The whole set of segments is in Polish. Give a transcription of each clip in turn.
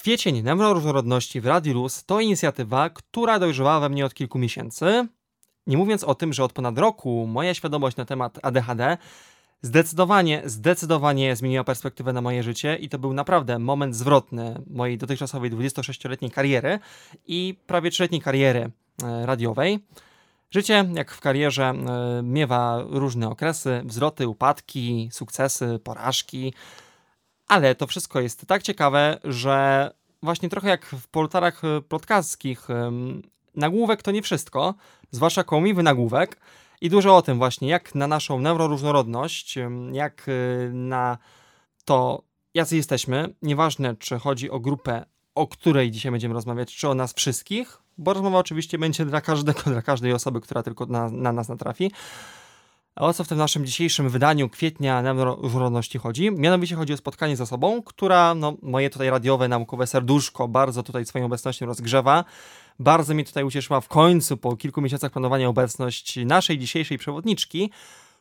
Kwiecień Neuroróżnorodności w Radiu Luz to inicjatywa, która dojrzewała we mnie od kilku miesięcy. Nie mówiąc o tym, że od ponad roku moja świadomość na temat ADHD zdecydowanie, zdecydowanie zmieniła perspektywę na moje życie i to był naprawdę moment zwrotny mojej dotychczasowej 26-letniej kariery i prawie 3-letniej kariery e, radiowej. Życie, jak w karierze, e, miewa różne okresy, wzloty, upadki, sukcesy, porażki, ale to wszystko jest tak ciekawe, że właśnie trochę jak w portalach e, plotkarskich, nagłówek to nie wszystko, zwłaszcza kołomiwy nagłówek. I dużo o tym właśnie, jak na naszą neuroróżnorodność, jak e, na to, jacy jesteśmy. Nieważne, czy chodzi o grupę, o której dzisiaj będziemy rozmawiać, czy o nas wszystkich, bo rozmowa oczywiście będzie dla każdego, dla każdej osoby, która tylko na, na nas natrafi. O co w tym naszym dzisiejszym wydaniu kwietnia neuroróżnorodności chodzi? Mianowicie chodzi o spotkanie z osobą, która no, moje tutaj radiowe, naukowe serduszko bardzo tutaj swoją obecnością rozgrzewa. Bardzo mnie tutaj ucieszyła w końcu po kilku miesiącach planowania obecność naszej dzisiejszej przewodniczki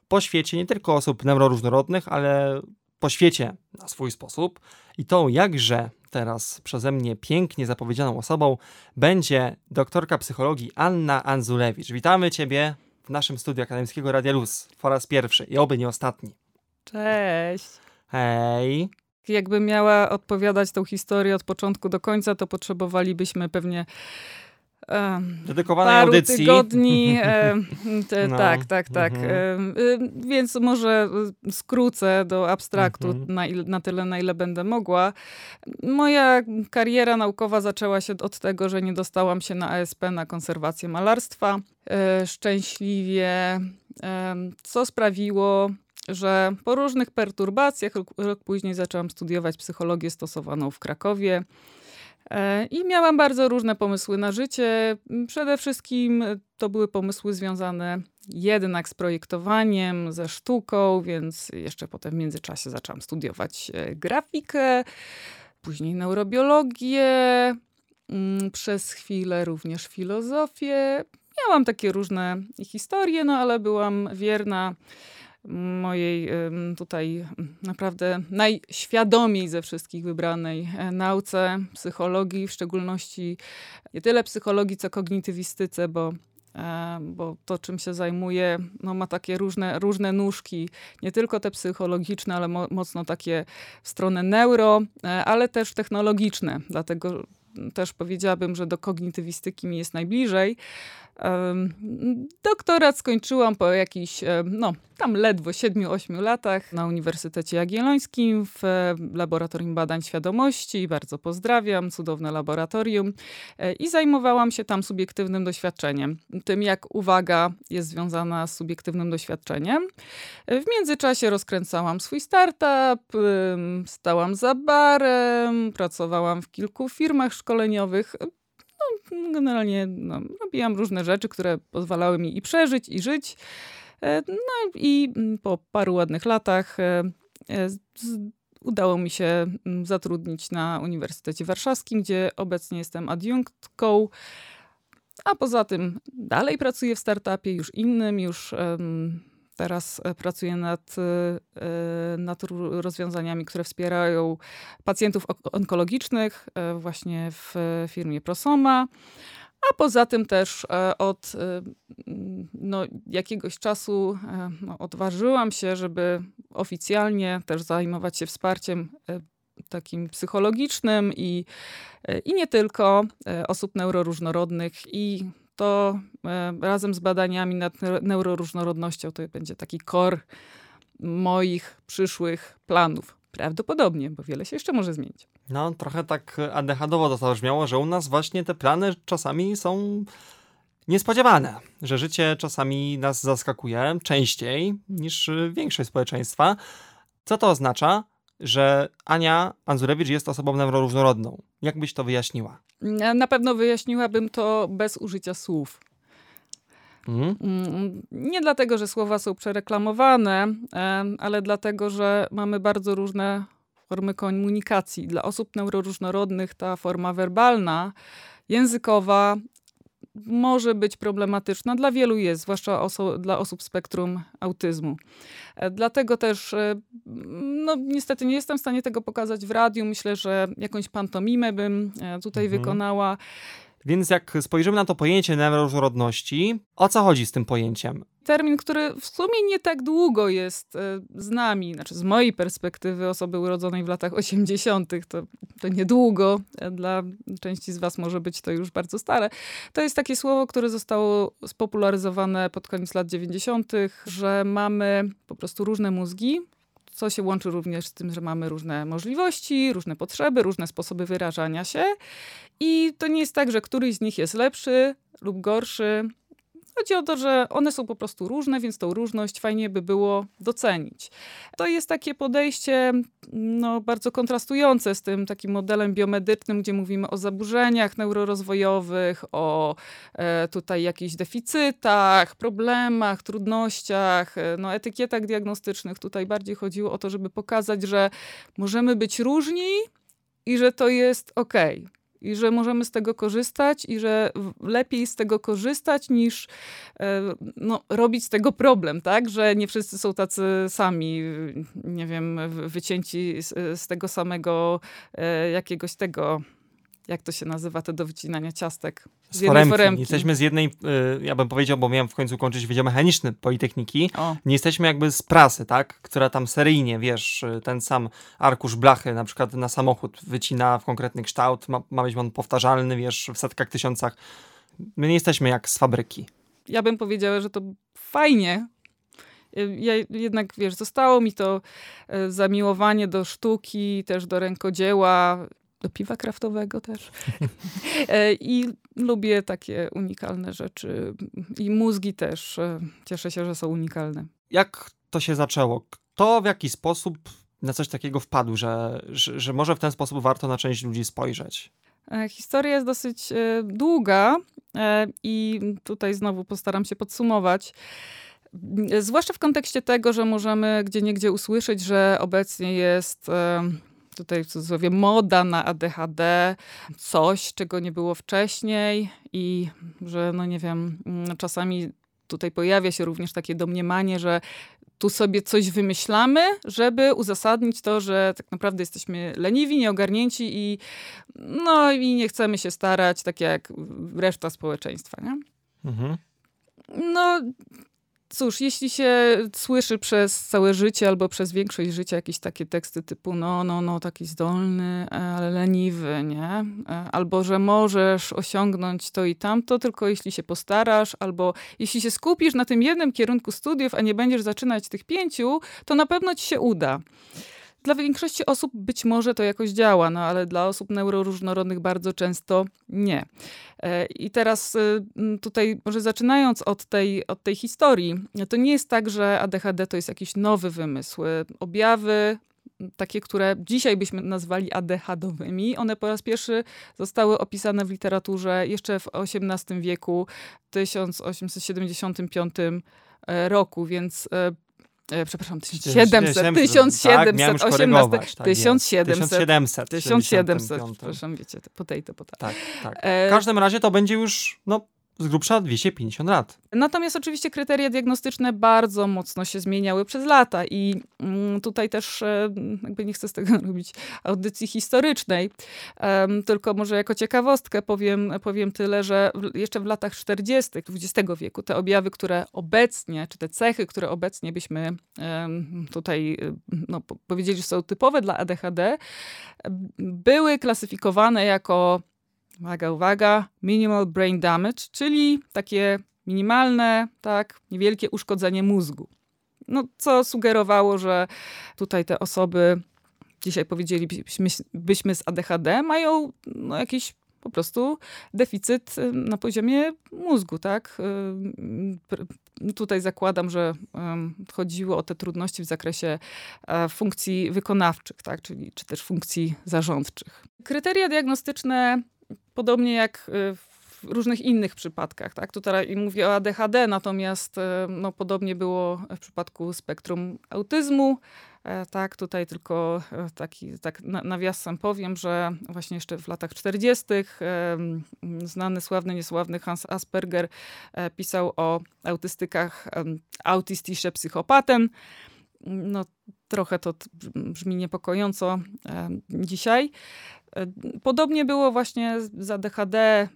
po świecie nie tylko osób neuroróżnorodnych, ale po świecie na swój sposób. I tą jakże teraz przeze mnie pięknie zapowiedzianą osobą będzie doktorka psychologii Anna Anzulewicz. Witamy Ciebie w naszym studiu akademickiego Radia Luz po raz pierwszy i oby nie ostatni. Cześć. Hej. Jakbym miała odpowiadać tą historię od początku do końca, to potrzebowalibyśmy pewnie Dedykowanej paru audycji. tygodni. E, te, no. Tak, tak, tak. Mhm. E, więc może skrócę do abstraktu mhm. na, na tyle, na ile będę mogła. Moja kariera naukowa zaczęła się od tego, że nie dostałam się na ASP na konserwację malarstwa. E, szczęśliwie, co sprawiło, że po różnych perturbacjach, rok, rok później zaczęłam studiować psychologię stosowaną w Krakowie. E, I miałam bardzo różne pomysły na życie. Przede wszystkim to były pomysły związane jednak z projektowaniem, ze sztuką, więc jeszcze potem w międzyczasie zaczęłam studiować e, grafikę, później neurobiologię, mm, przez chwilę również filozofię. Miałam takie różne historie, no ale byłam wierna mojej tutaj naprawdę najświadomiej ze wszystkich wybranej e, nauce, psychologii, w szczególności nie tyle psychologii, co kognitywistyce, bo e, bo to, czym się zajmuję, no, ma takie różne, różne nóżki, nie tylko te psychologiczne, ale mo mocno takie w stronę neuro, e, ale też technologiczne. Dlatego też powiedziałabym, że do kognitywistyki mi jest najbliżej. Doktorat skończyłam po jakichś, no, tam ledwo 7-8 latach na Uniwersytecie Jagiellońskim w Laboratorium Badań Świadomości. Bardzo pozdrawiam, cudowne laboratorium. E, I zajmowałam się tam subiektywnym doświadczeniem. Tym, jak uwaga jest związana z subiektywnym doświadczeniem. E, w międzyczasie rozkręcałam swój startup, stałam za barem, pracowałam w kilku firmach szkoleniowych no, generalnie no, robiłam różne rzeczy, które pozwalały mi i przeżyć, i żyć. E, no i mm, po paru ładnych latach e, e, udało mi się mm, zatrudnić na Uniwersytecie Warszawskim, gdzie obecnie jestem adiunktką. A poza tym dalej pracuję w startupie, już innym, już teraz e, pracuję nad, e, e, nad rozwiązaniami, które wspierają pacjentów onkologicznych właśnie w firmie Prosoma. A poza tym też od no, jakiegoś czasu no, odważyłam się, żeby oficjalnie też zajmować się wsparciem takim psychologicznym i, i nie tylko osób neuroróżnorodnych i to e, razem z badaniami nad neuroróżnorodnością to będzie taki kor moich przyszłych planów. Prawdopodobnie, bo wiele się jeszcze może zmienić. No, trochę tak ADHD-owo to zabrzmiało, że u nas właśnie te plany czasami są niespodziewane, że życie czasami nas zaskakuje częściej niż większość społeczeństwa. Co to oznacza? Że Ania Anzurewicz jest osobą neuroróżnorodną. Jak byś to wyjaśniła? Na pewno wyjaśniłabym to bez użycia słów. Mhm. Mm. Nie dlatego, że słowa są przereklamowane, ale dlatego, że mamy bardzo różne formy komunikacji. Dla osób neuroróżnorodnych ta forma werbalna, językowa może być problematyczna. Dla wielu jest, zwłaszcza oso dla osób spektrum autyzmu. E, dlatego też, e, no niestety nie jestem w stanie tego pokazać w radiu. Myślę, że jakąś pantomimę bym e, tutaj mhm. wykonała. Więc jak spojrzymy na to pojęcie neuroróżnorodności, o co chodzi z tym pojęciem? Termin, który w sumie nie tak długo jest e, z nami, znaczy z mojej perspektywy osoby urodzonej w latach 80., to, to niedługo, e, dla części z Was może być to już bardzo stare. To jest takie słowo, które zostało spopularyzowane pod koniec lat 90., że mamy po prostu różne mózgi, co się łączy również z tym, że mamy różne możliwości, różne potrzeby, różne sposoby wyrażania się. I to nie jest tak, że któryś z nich jest lepszy lub gorszy. Chodzi o to, że one są po prostu różne, więc tą różność fajnie by było docenić. To jest takie podejście no, bardzo kontrastujące z tym takim modelem biomedycznym, gdzie mówimy o zaburzeniach neurorozwojowych, o e, tutaj jakichś deficytach, problemach, trudnościach, e, no, etykietach diagnostycznych. Tutaj bardziej chodziło o to, żeby pokazać, że możemy być różni i że to jest okej. Okay i że możemy z tego korzystać i że lepiej z tego korzystać niż e, no, robić z tego problem, tak? Że nie wszyscy są tacy sami, nie wiem, wycięci z, z tego samego e, jakiegoś tego jak to się nazywa, te do wycinania ciastek? Z, z foremki. foremki. Jesteśmy z jednej, y, ja bym powiedział, bo miałem w końcu kończyć Wydział Mechaniczny Politechniki, o. nie jesteśmy jakby z prasy, tak? Która tam seryjnie, wiesz, y, ten sam arkusz blachy na przykład na samochód wycina w konkretny kształt, ma, ma być on powtarzalny, wiesz, w setkach, tysiącach. My nie jesteśmy jak z fabryki. Ja bym powiedziała, że to fajnie, y, ja jednak, wiesz, zostało mi to zamiłowanie do sztuki, też do rękodzieła do piwa kraftowego też. E, I lubię takie unikalne rzeczy. I mózgi też. E, cieszę się, że są unikalne. Jak to się zaczęło? Kto w jaki sposób na coś takiego wpadł, że, że, że może w ten sposób warto na część ludzi spojrzeć? E, historia jest dosyć długa i tutaj znowu postaram się podsumować. Zwłaszcza w kontekście tego, że możemy gdzie niegdzie usłyszeć, że obecnie jest tutaj w cudzysłowie moda na ADHD, coś, czego nie było wcześniej i że, no nie wiem, mm, czasami tutaj pojawia się również takie domniemanie, że tu sobie coś wymyślamy, żeby uzasadnić to, że tak naprawdę jesteśmy leniwi, nieogarnięci i no i nie chcemy się starać, tak jak reszta społeczeństwa, nie? Mhm. No, Cóż, jeśli się słyszy przez całe życie albo przez większość życia jakieś takie teksty typu no, no, no, taki zdolny, e, ale leniwy, nie? E, albo, że możesz osiągnąć to i tamto, tylko jeśli się postarasz, albo jeśli się skupisz na tym jednym kierunku studiów, a nie będziesz zaczynać tych pięciu, to na pewno ci się uda. Dla większości osób być może to jakoś działa, no ale dla osób neuroróżnorodnych bardzo często nie. E, I teraz y, tutaj może zaczynając od tej, od tej historii, to nie jest tak, że ADHD to jest jakiś nowy wymysł. Objawy takie, które dzisiaj byśmy nazwali ADHDowymi, one po raz pierwszy zostały opisane w literaturze jeszcze w XVIII wieku, 1875 e, roku, więc e, przepraszam, 1700, 1700, 1700, 1700, 1700, przepraszam, wiecie, potato, potato. Tak, tak. E, w każdym razie to będzie już, no, z grubsza 250 lat. Natomiast oczywiście kryteria diagnostyczne bardzo mocno się zmieniały przez lata i mm, tutaj też e, jakby nie chcę z tego robić audycji historycznej, tylko może jako ciekawostkę powiem, powiem tyle, że jeszcze w latach 40. XX wieku te objawy, które obecnie, czy te cechy, które obecnie byśmy tutaj no, powiedzieli, że są typowe dla ADHD, były klasyfikowane jako uwaga, uwaga, minimal brain damage, czyli takie minimalne, tak, niewielkie uszkodzenie mózgu. No, co sugerowało, że tutaj te osoby, dzisiaj powiedzielibyśmy byśmy z ADHD, mają no, jakiś po prostu deficyt na poziomie mózgu, tak? Tutaj zakładam, że chodziło o te trudności w zakresie e, funkcji wykonawczych, tak? Czyli, czy też funkcji zarządczych. Kryteria diagnostyczne podobnie jak y, w różnych innych przypadkach. Tak? Tutaj mówię o ADHD, natomiast y, no, podobnie było w przypadku spektrum autyzmu. E, tak, tutaj tylko e, taki, tak nawiasem powiem, że właśnie jeszcze w latach 40. znany, sławny, niesławny Hans Asperger pisał o autystykach autistische psychopaten. No, trochę to brzmi niepokojąco dzisiaj. Podobnie było właśnie za DHD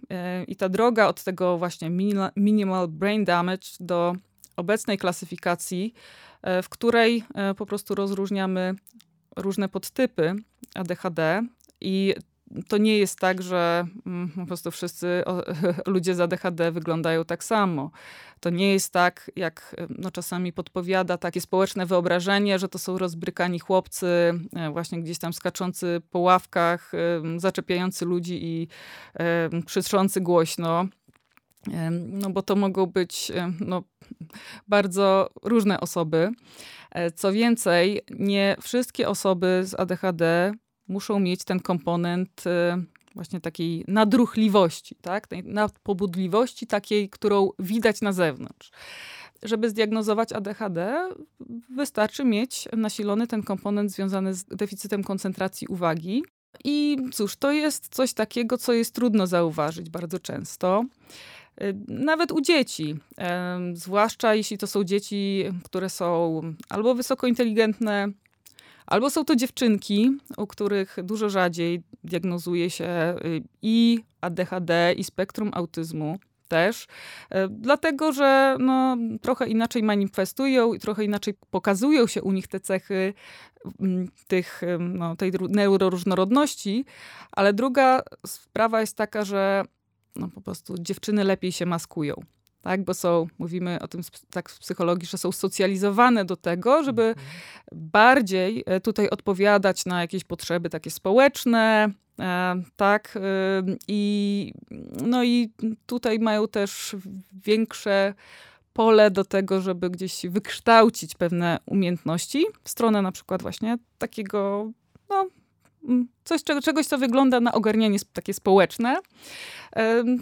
i ta droga od tego właśnie minimal brain damage do obecnej klasyfikacji, e, w której e, po prostu rozróżniamy różne podtypy ADHD i to nie jest tak, że mm, po prostu wszyscy ludzie z ADHD wyglądają tak samo. To nie jest tak, jak e, no, czasami podpowiada takie społeczne wyobrażenie, że to są rozbrykani chłopcy, właśnie gdzieś tam skaczący po ławkach, zaczepiający ludzi i krzyczący głośno. No bo to mogą być no, bardzo różne osoby. E, co więcej, nie wszystkie osoby z ADHD muszą mieć ten komponent e, właśnie takiej nadruchliwości, tak? tej nadpobudliwości takiej, którą widać na zewnątrz. Żeby zdiagnozować ADHD, wystarczy mieć nasilony ten komponent związany z deficytem koncentracji uwagi. I cóż, to jest coś takiego, co jest trudno zauważyć bardzo często. Y, nawet u dzieci, zwłaszcza jeśli to są dzieci, które są albo wysoko inteligentne, albo są to dziewczynki, u których dużo rzadziej diagnozuje się y, i ADHD, i spektrum autyzmu też, y, dlatego że no, trochę inaczej manifestują i trochę inaczej pokazują się u nich te cechy mm, tych, no, tej neuroróżnorodności, ale druga sprawa jest taka, że no po prostu dziewczyny lepiej się maskują. Tak, bo są, mówimy o tym tak w psychologii, że są socjalizowane do tego, żeby mhm. bardziej e, tutaj odpowiadać na jakieś potrzeby takie społeczne, e, tak, i no i tutaj mają też większe pole do tego, żeby gdzieś wykształcić pewne umiejętności w stronę na przykład właśnie takiego, no, coś, czegoś, co wygląda na ogarnianie takie społeczne,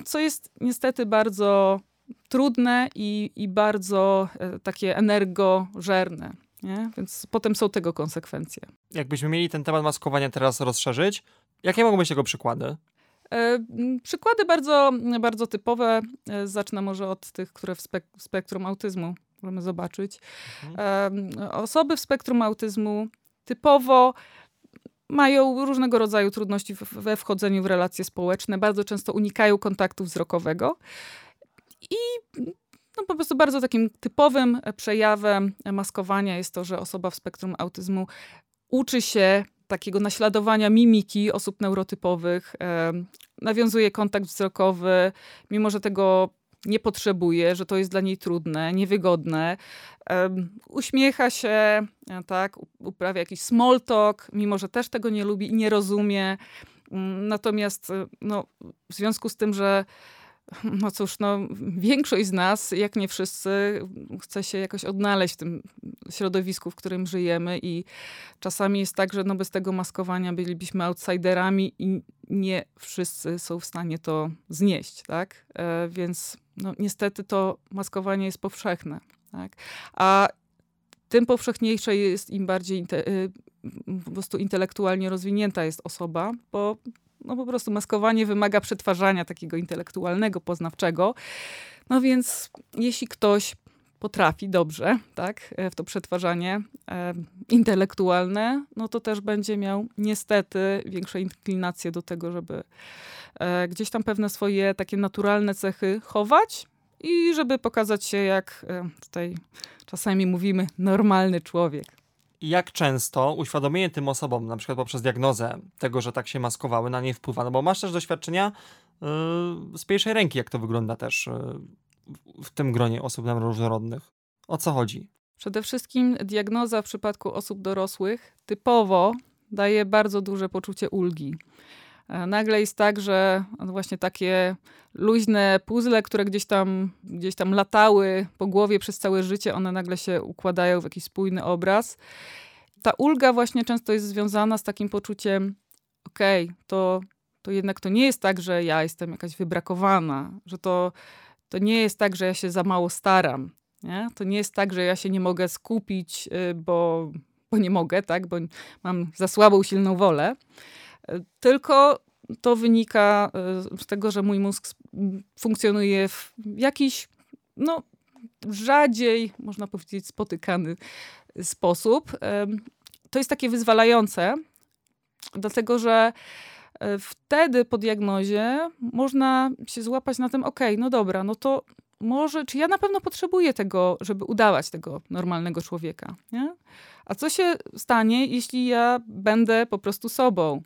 co jest niestety bardzo trudne i, i bardzo e, takie energożerne. Nie? Więc potem są tego konsekwencje. Jakbyśmy mieli ten temat maskowania teraz rozszerzyć, jakie mogą być tego przykłady? E, przykłady bardzo, bardzo typowe. E, zacznę może od tych, które w, spek spektrum autyzmu możemy zobaczyć. Mhm. Osoby w spektrum autyzmu typowo mają różnego rodzaju trudności we wchodzeniu w relacje społeczne, bardzo często unikają kontaktu wzrokowego. I no, po prostu bardzo takim typowym przejawem maskowania jest to, że osoba w spektrum autyzmu uczy się takiego naśladowania mimiki osób neurotypowych, e, nawiązuje kontakt wzrokowy, mimo że tego nie potrzebuje, że to jest dla niej trudne, niewygodne. Um, uśmiecha się, e, tak, uprawia jakiś small talk, mimo że też tego nie lubi i nie rozumie. Um, natomiast e, no, w związku z tym, że no cóż, no, większość z nas, jak nie wszyscy, chce się jakoś odnaleźć w tym środowisku, w którym żyjemy i czasami jest tak, że no bez tego maskowania bylibyśmy outsiderami i nie wszyscy są w stanie to znieść, tak? E, więc no, niestety to maskowanie jest powszechne, tak? A tym powszechniejsze jest im bardziej y, po prostu intelektualnie rozwinięta jest osoba, bo no po prostu maskowanie wymaga przetwarzania takiego intelektualnego, poznawczego. No więc jeśli ktoś potrafi dobrze, tak, e, w to przetwarzanie e, intelektualne, no to też będzie miał niestety większe inklinacje do tego, żeby e, gdzieś tam pewne swoje takie naturalne cechy chować i żeby pokazać się jak e, tutaj czasami mówimy normalny człowiek jak często uświadomienie tym osobom, na przykład poprzez diagnozę tego, że tak się maskowały, na nie wpływa? No bo masz też doświadczenia yy, z pierwszej ręki, jak to wygląda też yy, w tym gronie osób różnorodnych. O co chodzi? Przede wszystkim diagnoza w przypadku osób dorosłych typowo daje bardzo duże poczucie ulgi. E, nagle jest tak, że właśnie takie luźne puzzle, które gdzieś tam, gdzieś tam latały po głowie przez całe życie, one nagle się układają w jakiś spójny obraz. Ta ulga właśnie często jest związana z takim poczuciem, okej, okay, to, to jednak to nie jest tak, że ja jestem jakaś wybrakowana, że to, to nie jest tak, że ja się za mało staram. Nie? To nie jest tak, że ja się nie mogę skupić, y, bo bo nie mogę, tak, bo mam za słabą, silną wolę, tylko to wynika z tego, że mój mózg funkcjonuje w jakiś, no, rzadziej, można powiedzieć, spotykany sposób. To jest takie wyzwalające, dlatego że e, wtedy po diagnozie można się złapać na tym, ok, no dobra, no to może, czy ja na pewno potrzebuję tego, żeby udawać tego normalnego człowieka, nie? A co się stanie, jeśli ja będę po prostu sobą?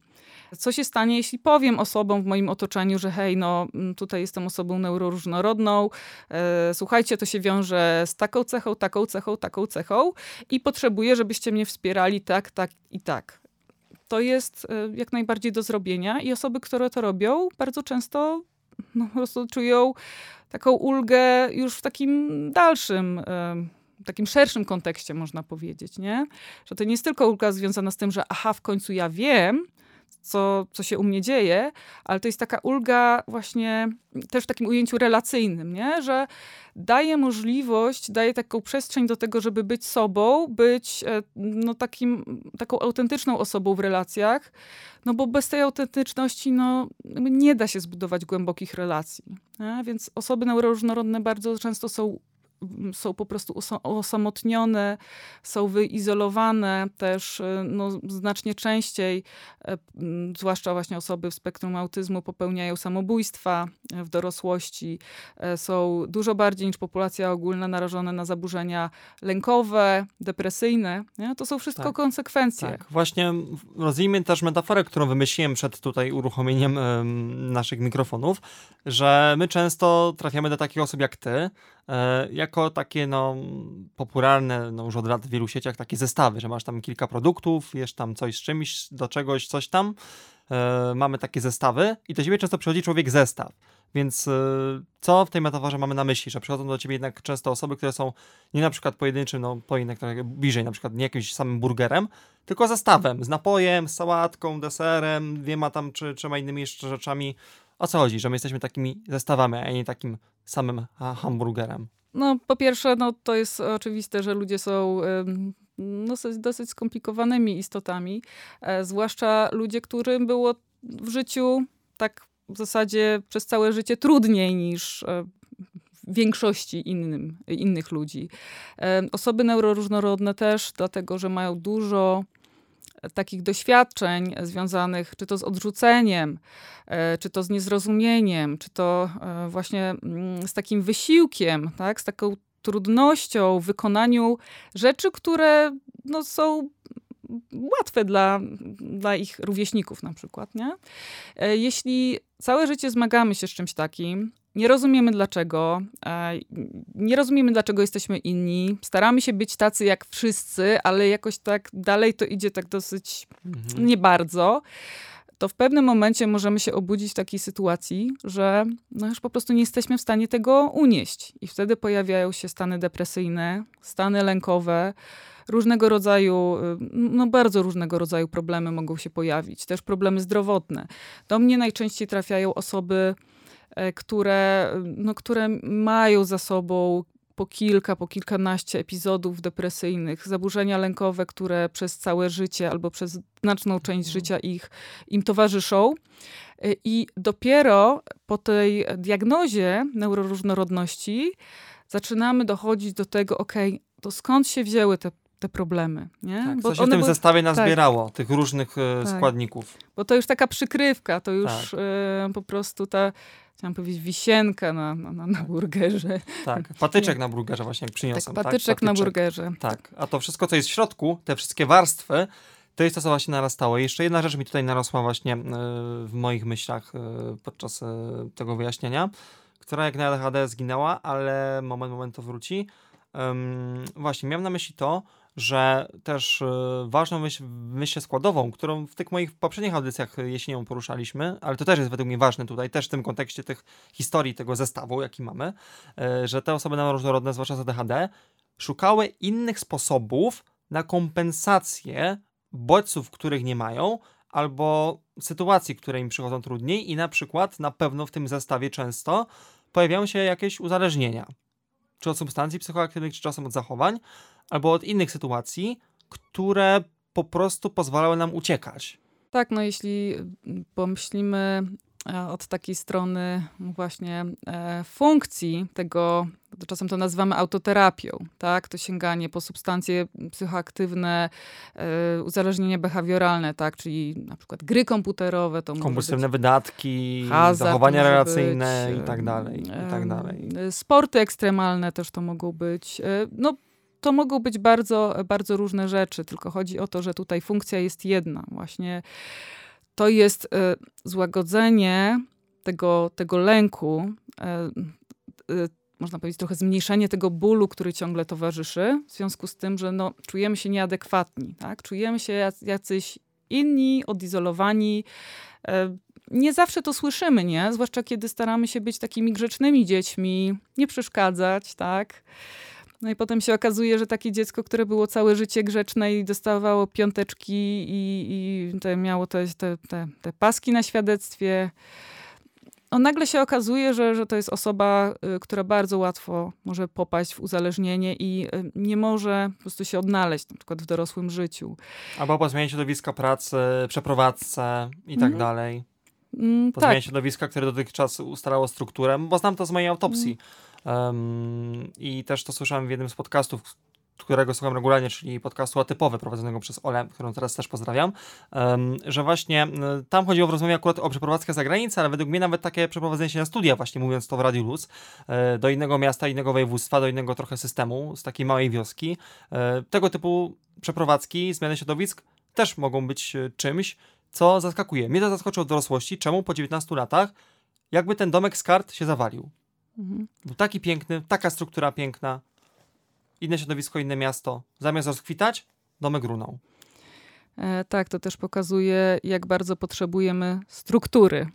Co się stanie, jeśli powiem osobom w moim otoczeniu, że hej, no mm, tutaj jestem osobą neuroróżnorodną, e, słuchajcie, to się wiąże z taką cechą, taką cechą, taką cechą i potrzebuję, żebyście mnie wspierali tak, tak i tak. To jest e, jak najbardziej do zrobienia i osoby, które to robią, bardzo często no, po prostu czują taką ulgę już w takim dalszym e, takim szerszym kontekście można powiedzieć, nie? Że to nie jest tylko ulga związana z tym, że aha, w końcu ja wiem, co, co się u mnie dzieje, ale to jest taka ulga właśnie też w takim ujęciu relacyjnym, nie? że daje możliwość, daje taką przestrzeń do tego, żeby być sobą, być e, no, takim, taką autentyczną osobą w relacjach, no bo bez tej autentyczności no, nie da się zbudować głębokich relacji. Nie? Więc osoby neuroróżnorodne bardzo często są są po prostu osamotnione, są wyizolowane też y, no, znacznie częściej, e, zwłaszcza właśnie osoby w spektrum autyzmu popełniają samobójstwa e, w dorosłości, e, są dużo bardziej niż populacja ogólna narażone na zaburzenia lękowe, depresyjne. Nie? To są wszystko tak. konsekwencje. Tak. Właśnie rozwijmy też metaforę, którą wymyśliłem przed tutaj uruchomieniem naszych mikrofonów, że my często trafiamy do takich osób jak ty, jako takie no, popularne no, już od lat w wielu sieciach takie zestawy, że masz tam kilka produktów, jesz tam coś z czymś, do czegoś, coś tam. E, mamy takie zestawy i do ciebie często przychodzi człowiek zestaw. Więc e, co w tej metaforze mamy na myśli? Że przychodzą do ciebie jednak często osoby, które są nie na przykład pojedynczym, no pojedynek bliżej, na przykład nie jakimś samym burgerem, tylko zestawem, z napojem, z sałatką, deserem, dwiema tam czy trzema innymi jeszcze rzeczami o co chodzi, że my jesteśmy takimi zestawami, a nie takim samym hamburgerem? No, po pierwsze, no, to jest oczywiste, że ludzie są no, dosyć skomplikowanymi istotami, e, zwłaszcza ludzie, którym było w życiu tak w zasadzie przez całe życie trudniej niż e, większości innym, innych ludzi. E, osoby neuroróżnorodne też, dlatego że mają dużo takich doświadczeń związanych czy to z odrzuceniem, e, czy to z niezrozumieniem, czy to e, właśnie mm, z takim wysiłkiem, tak, z taką trudnością w wykonaniu rzeczy, które no, są łatwe dla, dla ich rówieśników na przykład, nie? E, jeśli całe życie zmagamy się z czymś takim, nie rozumiemy dlaczego, nie rozumiemy dlaczego jesteśmy inni, staramy się być tacy jak wszyscy, ale jakoś tak dalej to idzie tak dosyć mhm. nie bardzo, to w pewnym momencie możemy się obudzić w takiej sytuacji, że no już po prostu nie jesteśmy w stanie tego unieść. I wtedy pojawiają się stany depresyjne, stany lękowe, różnego rodzaju, no bardzo różnego rodzaju problemy mogą się pojawić, też problemy zdrowotne. Do mnie najczęściej trafiają osoby, E, które, no, które mają za sobą po kilka, po kilkanaście epizodów depresyjnych, zaburzenia lękowe, które przez całe życie albo przez znaczną część mhm. życia ich im towarzyszą. E, I dopiero po tej diagnozie neuroróżnorodności zaczynamy dochodzić do tego, ok, to skąd się wzięły te te problemy. Nie? Tak, bo co się w tym bo, zestawie nazbierało, tak, tych różnych e, tak. składników. Bo to już taka przykrywka, to już tak. e, po prostu ta, chciałam powiedzieć, wisienka na, na, na burgerze. Tak, patyczek na burgerze właśnie przyniosłem. Tak, patyczek, tak? patyczek na burgerze. Tak, a to wszystko, co jest w środku, te wszystkie warstwy, to jest to, co właśnie narastało. Jeszcze jedna rzecz mi tutaj narosła właśnie e, w moich myślach e, podczas tego wyjaśnienia, która jak na ADHD zginęła, ale moment, moment to wróci. Um, właśnie, miałem na myśli to, że też y, ważną myśl, myśl składową, którą w tych moich poprzednich audycjach jesienią poruszaliśmy, ale to też jest według mnie ważne tutaj, też w tym kontekście tych historii, tego zestawu, jaki mamy, y, że te osoby różnorodne, zwłaszcza z ADHD, szukały innych sposobów na kompensację bodźców, których nie mają, albo sytuacji, które im przychodzą trudniej i na przykład na pewno w tym zestawie często pojawiają się jakieś uzależnienia. Czy od substancji psychoaktywnych, czy czasem od zachowań, albo od innych sytuacji, które po prostu pozwalały nam uciekać. Tak, no jeśli pomyślimy e, od takiej strony właśnie e, funkcji tego, czasem to nazywamy autoterapią, tak? To sięganie po substancje psychoaktywne, e, uzależnienie behawioralne, tak? Czyli na przykład gry komputerowe, to Kompulsywne wydatki, zachowania relacyjne być, i tak dalej, i tak dalej. Sporty ekstremalne też to mogą być. No, to mogą być bardzo, bardzo różne rzeczy, tylko chodzi o to, że tutaj funkcja jest jedna. Właśnie to jest y, złagodzenie tego, tego lęku, y, y, można powiedzieć trochę zmniejszenie tego bólu, który ciągle towarzyszy, w związku z tym, że no, czujemy się nieadekwatni, tak? czujemy się jacyś inni, odizolowani. Nie zawsze to słyszymy, nie? Zwłaszcza kiedy staramy się być takimi grzecznymi dziećmi, nie przeszkadzać, tak? No i potem się okazuje, że takie dziecko, które było całe życie grzeczne i dostawało piąteczki i, i te, miało te, te, te, te paski na świadectwie, on nagle się okazuje, że, że to jest osoba, y, która bardzo łatwo może popaść w uzależnienie i y, nie może po prostu się odnaleźć na przykład w dorosłym życiu. Albo po zmianie środowiska pracy, przeprowadzce i tak mm. dalej. Mm, po tak. zmianie środowiska, które dotychczas ustalało strukturę, bo znam to z mojej autopsji. Mm Um, I też to słyszałem w jednym z podcastów, którego słucham regularnie, czyli podcastu atypowy prowadzonego przez Olę, którą teraz też pozdrawiam, że właśnie tam chodziło w rozmowie akurat o przeprowadzkę za granicę, ale według mnie nawet takie przeprowadzenie się na studia, właśnie mówiąc to w Radiu Luz, e, do innego miasta, innego województwa, do innego trochę systemu, z takiej małej wioski. E, tego typu przeprowadzki, zmiany środowisk też mogą być e, czymś, co zaskakuje. Mnie to zaskoczyło w dorosłości, czemu po 19 latach jakby ten domek z kart się zawalił. Mhm. Był taki piękny, taka struktura piękna, inne środowisko, inne miasto. Zamiast rozkwitać, domek runął. E, tak, to też pokazuje, jak bardzo potrzebujemy struktury.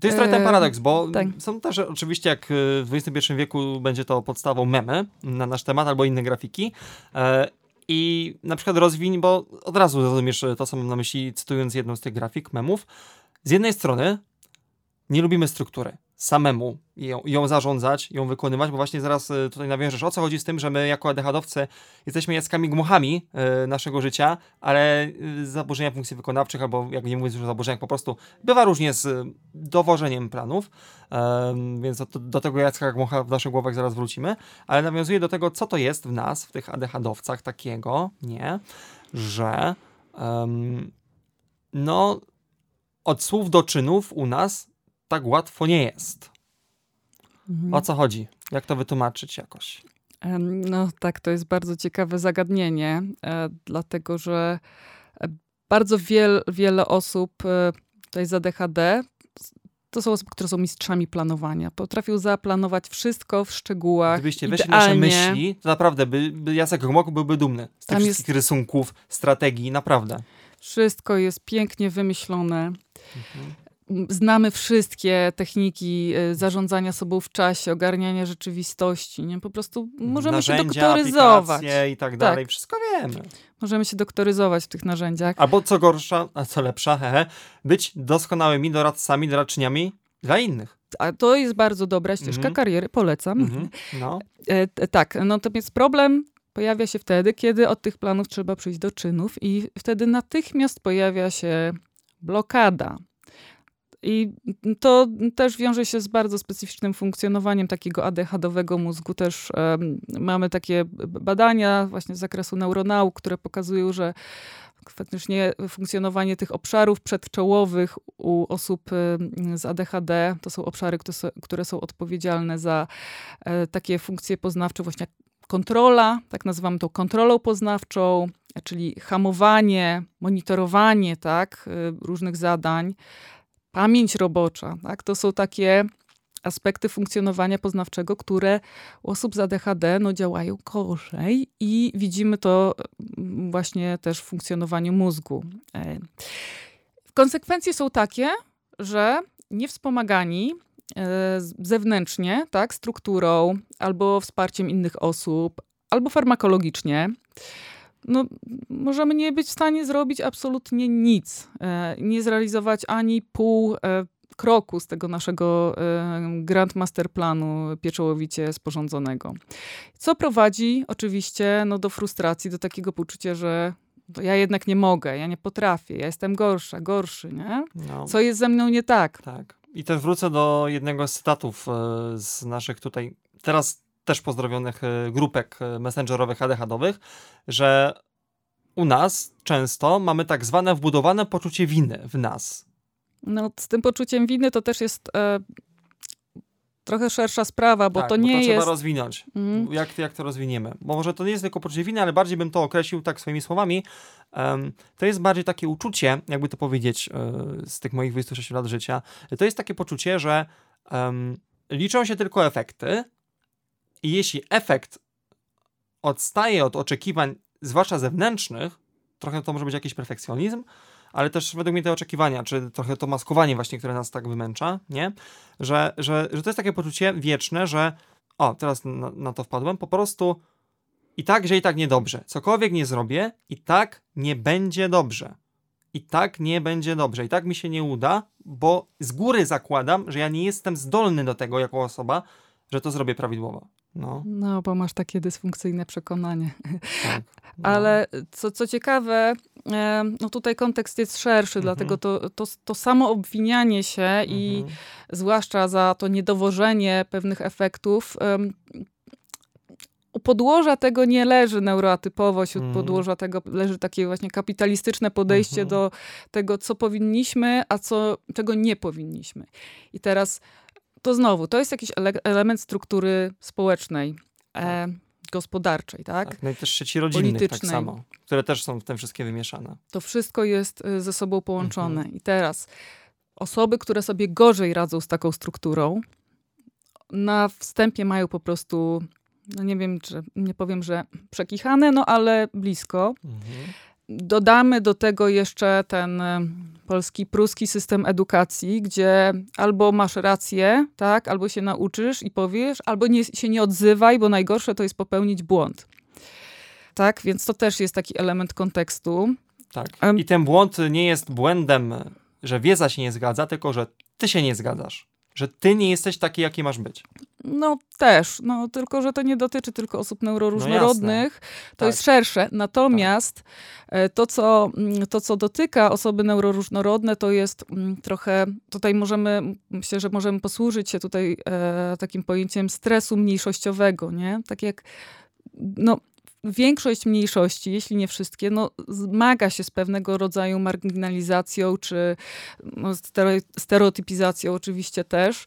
To jest trochę ten e, paradoks, bo tak. są też oczywiście, jak w XXI wieku będzie to podstawą memy na nasz temat albo inne grafiki. E, I na przykład rozwiń, bo od razu zrozumiesz to, co mam na myśli, cytując jedną z tych grafik, memów. Z jednej strony nie lubimy struktury samemu ją, ją, zarządzać, ją wykonywać, bo właśnie zaraz y, tutaj nawiążesz, o co chodzi z tym, że my jako ADHD-owcy jesteśmy jackami gmuchami y, naszego życia, ale y, zaburzenia funkcji wykonawczych, albo jak nie mówię już o zaburzeniach, po prostu bywa różnie z dowożeniem planów, więc do, do tego jacka gmucha w naszych głowach zaraz wrócimy, ale nawiązuję do tego, co to jest w nas, w tych ADHD-owcach takiego, nie, że no od słów do czynów u nas tak łatwo nie jest. Mhm. O co chodzi? Jak to wytłumaczyć jakoś? No tak, to jest bardzo ciekawe zagadnienie, e, dlatego że e, bardzo wiel, wiele osób e, tutaj z ADHD to są osoby, które są mistrzami planowania. Potrafią zaplanować wszystko w szczegółach. Gdybyście weszli nasze myśli, to naprawdę by, by Jacek Gmok byłby dumny z tych Tam wszystkich jest... rysunków, strategii, naprawdę. Wszystko jest pięknie wymyślone. Mhm znamy wszystkie techniki e, zarządzania sobą w czasie, ogarniania rzeczywistości, nie? Po prostu możemy Narzędzia, się doktoryzować. i tak dalej, tak. wszystko wiemy. Możemy się doktoryzować w tych narzędziach. Albo co gorsza, a co lepsza, hehe, być doskonałymi doradcami, doradczyniami dla innych. A to jest bardzo dobra ścieżka mm -hmm. kariery, polecam. Mm -hmm. no. E, tak, natomiast problem pojawia się wtedy, kiedy od tych planów trzeba przyjść do czynów i wtedy natychmiast pojawia się blokada. I to też wiąże się z bardzo specyficznym funkcjonowaniem takiego ADHD-owego mózgu. Też um, mamy takie badania właśnie z zakresu neuronauk, które pokazują, że faktycznie funkcjonowanie tych obszarów przedczołowych u osób z ADHD to są obszary, które są odpowiedzialne za e, takie funkcje poznawcze, właśnie kontrola, tak nazywamy to kontrolą poznawczą, czyli hamowanie, monitorowanie tak, e, różnych zadań, pamięć robocza. Tak? To są takie aspekty funkcjonowania poznawczego, które u osób z ADHD no, działają gorzej i widzimy to mm, właśnie też w funkcjonowaniu mózgu. E, konsekwencje są takie, że niewspomagani e, zewnętrznie, tak, strukturą albo wsparciem innych osób, albo farmakologicznie, no, możemy nie być w stanie zrobić absolutnie nic. E, nie zrealizować ani pół e, kroku z tego naszego Grand Master Planu pieczołowicie sporządzonego. Co prowadzi oczywiście no, do frustracji, do takiego poczucia, że ja jednak nie mogę, ja nie potrafię, ja jestem gorsza, gorszy, nie? No. Co jest ze mną nie tak? Tak. I też wrócę do jednego z cytatów z naszych tutaj, teraz też pozdrowionych grupek messengerowych ADHD-owych, że u nas często mamy tak zwane wbudowane poczucie winy w nas. No, z tym poczuciem winy to też jest e, trochę szersza sprawa, bo tak, to nie bo to jest... trzeba rozwinąć. Mhm. Jak, jak to rozwiniemy? Bo może to nie jest tylko poczucie winy, ale bardziej bym to określił tak swoimi słowami. Um, to jest bardziej takie uczucie, jakby to powiedzieć, yy, z tych moich 26 lat życia. To jest takie poczucie, że um, liczą się tylko efekty i jeśli efekt odstaje od oczekiwań zwłaszcza zewnętrznych, trochę to może być jakiś perfekcjonizm, ale też według mnie te oczekiwania, czy trochę to maskowanie właśnie, które nas tak wymęcza, nie? Że, że, że to jest takie poczucie wieczne, że o, teraz na, na to wpadłem, po prostu i tak, że i tak niedobrze. Cokolwiek nie zrobię, i tak nie będzie dobrze. I tak nie będzie dobrze. I tak mi się nie uda, bo z góry zakładam, że ja nie jestem zdolny do tego jako osoba, że to zrobię prawidłowo. No, no bo masz takie dysfunkcyjne przekonanie. Tak, no. Ale co, co ciekawe, no tutaj kontekst jest szerszy, mhm. dlatego to, to, to samo obwinianie się mhm. i zwłaszcza za to niedowożenie pewnych efektów, u podłoża tego nie leży neuroatypowość, u mm. podłoża tego leży takie właśnie kapitalistyczne podejście mm -hmm. do tego, co powinniśmy, a co, czego nie powinniśmy. I teraz to znowu, to jest jakiś ele element struktury społecznej, e, tak. gospodarczej, tak? tak? No i też sieci rodzinnych tak samo, które też są w tym wszystkie wymieszane. To wszystko jest e, ze sobą połączone. Mhm. I teraz osoby, które sobie gorzej radzą z taką strukturą, na wstępie mają po prostu, no nie wiem, czy nie powiem, że przekichane, no ale blisko. Mhm. Dodamy do tego jeszcze ten e, polski, pruski system edukacji, gdzie albo masz rację, tak, albo się nauczysz i powiesz, albo nie, się nie odzywaj, bo najgorsze to jest popełnić błąd. Tak, więc to też jest taki element kontekstu. Tak. I ten błąd nie jest błędem, że wiedza się nie zgadza, tylko że ty się nie zgadzasz że ty nie jesteś taki, jaki masz być. No też, no tylko, że to nie dotyczy tylko osób neuroróżnorodnych, no to tak. jest szersze. Natomiast tak. to, co, mm, to, co dotyka osoby neuroróżnorodne, to jest mm, trochę, tutaj możemy, myślę, że możemy posłużyć się tutaj e, takim pojęciem stresu mniejszościowego, nie? Tak jak, no większość mniejszości, jeśli nie wszystkie, no, zmaga się z pewnego rodzaju marginalizacją czy no, stereotypizacją oczywiście też,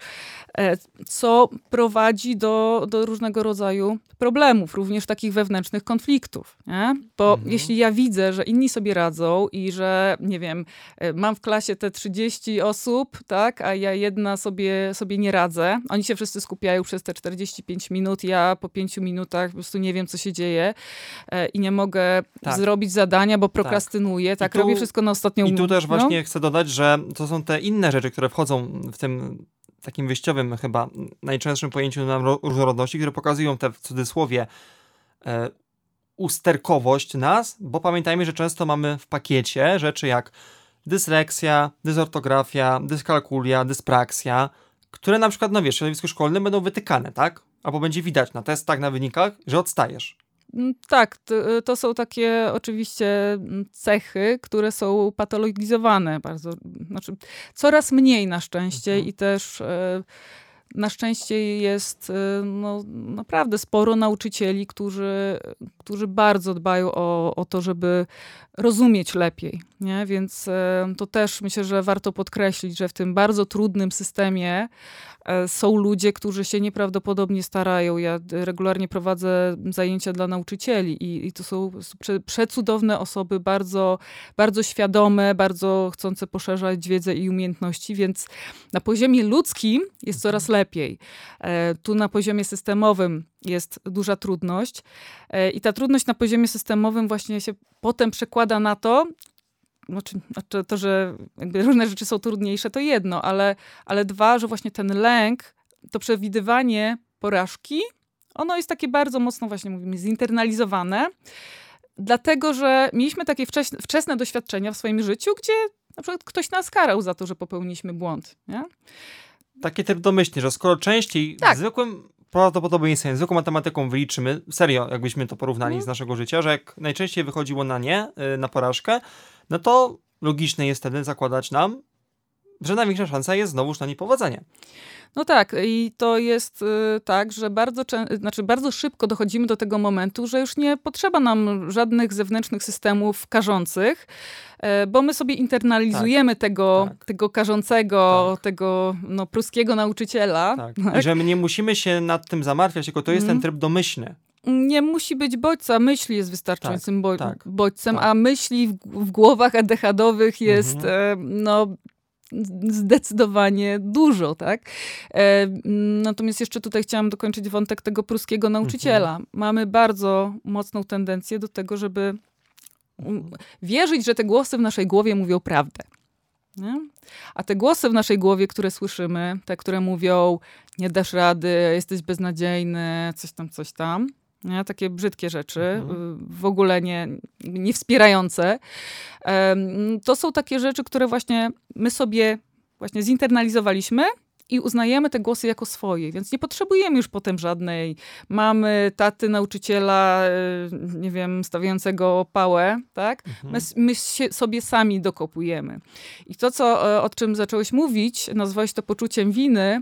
e, co prowadzi do, do różnego rodzaju problemów, również takich wewnętrznych konfliktów. Nie? Bo mhm. jeśli ja widzę, że inni sobie radzą i że, nie wiem, e, mam w klasie te 30 osób, tak, a ja jedna sobie, sobie nie radzę, oni się wszyscy skupiają przez te 45 minut, ja po 5 minutach po prostu nie wiem, co się dzieje, i nie mogę tak. zrobić zadania, bo tak. prokrastynuję. Tak, tak robię wszystko na ostatnią I tu też no. właśnie chcę dodać, że to są te inne rzeczy, które wchodzą w tym takim wyjściowym chyba najczęstszym pojęciu na różnorodności, które pokazują te w cudzysłowie e, usterkowość nas, bo pamiętajmy, że często mamy w pakiecie rzeczy jak dysleksja, dysortografia, dyskalkulia, dyspraksja, które na przykład, no wiesz, w środowisku szkolnym będą wytykane, tak? Albo będzie widać na testach, na wynikach, że odstajesz. Mm, tak, to, to, są takie oczywiście mm, cechy, które są patologizowane bardzo, znaczy coraz mniej na szczęście mhm. i też e, na szczęście jest e, no, naprawdę sporo nauczycieli, którzy, którzy bardzo dbają o, o to, żeby rozumieć lepiej. Nie? Więc e, to też myślę, że warto podkreślić, że w tym bardzo trudnym systemie E, są ludzie, którzy się nieprawdopodobnie starają. Ja regularnie prowadzę zajęcia dla nauczycieli i, i to są prze, przecudowne osoby, bardzo, bardzo świadome, bardzo chcące poszerzać wiedzę i umiejętności, więc na poziomie ludzkim jest coraz lepiej. E, tu na poziomie systemowym jest duża trudność e, i ta trudność na poziomie systemowym właśnie się potem przekłada na to, znaczy to, że różne rzeczy są trudniejsze, to jedno, ale, ale dwa, że właśnie ten lęk, to przewidywanie porażki, ono jest takie bardzo mocno, właśnie mówimy, zinternalizowane, dlatego że mieliśmy takie wczesne, wczesne doświadczenia w swoim życiu, gdzie na przykład ktoś nas karał za to, że popełniliśmy błąd. Nie? Taki tryb domyślny, że skoro częściej Tak. zwykłym prawdopodobieństwem, zwykłą matematyką wyliczymy, serio, jakbyśmy to porównali Mhm. z naszego życia, że jak najczęściej wychodziło na nie, y, na porażkę, no to logiczne jest wtedy zakładać nam, że największa szansa jest znowuż na niepowodzenie. No tak, i to jest y, tak, że bardzo, znaczy bardzo szybko dochodzimy do tego momentu, że już nie potrzeba nam żadnych zewnętrznych systemów karzących, e, bo my sobie internalizujemy tego, tak. tego karzącego, Tak. tego no, pruskiego nauczyciela. Tak. I że my nie musimy się nad tym zamartwiać, tylko to jest Mhm. ten tryb domyślny. Nie musi być bodźca, myśli jest wystarczającym bo- tak, bodźcem, tak. a myśli w, w głowach ADHD-owych jest Mhm. e, no zdecydowanie dużo, tak? E, natomiast jeszcze tutaj chciałam dokończyć wątek tego pruskiego nauczyciela. Mhm. Mamy bardzo mocną tendencję do tego, żeby um, wierzyć, że te głosy w naszej głowie mówią prawdę. Nie? A te głosy w naszej głowie, które słyszymy, te, które mówią, nie dasz rady, jesteś beznadziejny, coś tam, coś tam, nie? takie brzydkie rzeczy, Mhm. y, w ogóle nie, nie wspierające, to są takie rzeczy, które właśnie my sobie właśnie zinternalizowaliśmy i uznajemy te głosy jako swoje, więc nie potrzebujemy już potem żadnej mamy, taty, nauczyciela, y, nie wiem, stawiającego pałę, tak? Mhm. My, my sobie sami dokopujemy. I to, co, e, o czym zacząłeś mówić, nazwałeś to poczuciem winy,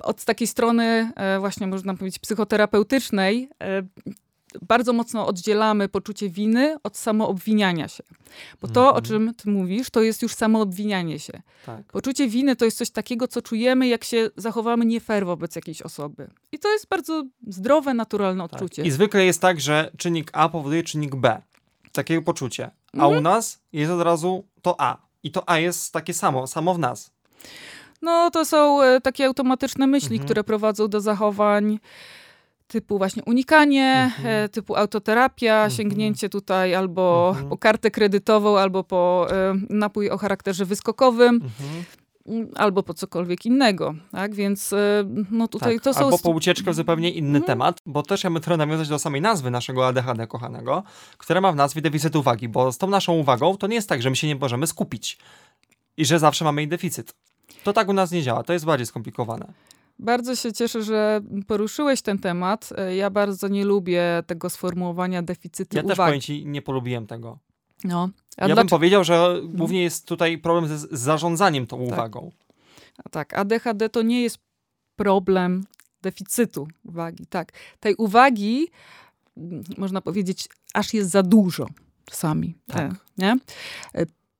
od takiej strony e, właśnie można powiedzieć psychoterapeutycznej, e, bardzo mocno oddzielamy poczucie winy od samoobwiniania się. Bo to, o Mhm. czym ty mówisz, to jest już samoobwinianie się. Tak. Poczucie winy to jest coś takiego, co czujemy, jak się zachowamy nie fair wobec jakiejś osoby. I to jest bardzo zdrowe, naturalne Tak. odczucie. I zwykle jest tak, że czynnik A powoduje czynnik B. Takiego poczucie. A Mhm. u nas jest od razu to A. I to A jest takie samo, samo w nas. No, to są e, takie automatyczne myśli, Mhm. które prowadzą do zachowań typu właśnie unikanie, Mhm. e, typu autoterapia, Mhm. sięgnięcie tutaj albo Mhm. po kartę kredytową, albo po e, napój o charakterze wyskokowym, Mhm. m, albo po cokolwiek innego. Tak, więc no tutaj tak. to są... Albo po ucieczkę w zupełnie inny Mhm. temat, bo też ja bym trochę nawiązać do samej nazwy naszego ADHD kochanego, która ma w nazwie deficyt uwagi, bo z tą naszą uwagą to nie jest tak, że my się nie możemy skupić i że zawsze mamy jej deficyt. To tak u nas nie działa, to jest bardziej skomplikowane. Bardzo się cieszę, że poruszyłeś ten temat. E, Ja bardzo nie lubię tego sformułowania deficytu Ja też uwagi. powiem ci, nie polubiłem tego. No. A Ja bym dlaczego? powiedział, że głównie jest tutaj problem ze z zarządzaniem tą uwagą. Tak, ADHD to nie jest problem deficytu uwagi. Tak, tej uwagi, mm, można powiedzieć, aż jest za dużo czasami. Tak. e, Nie?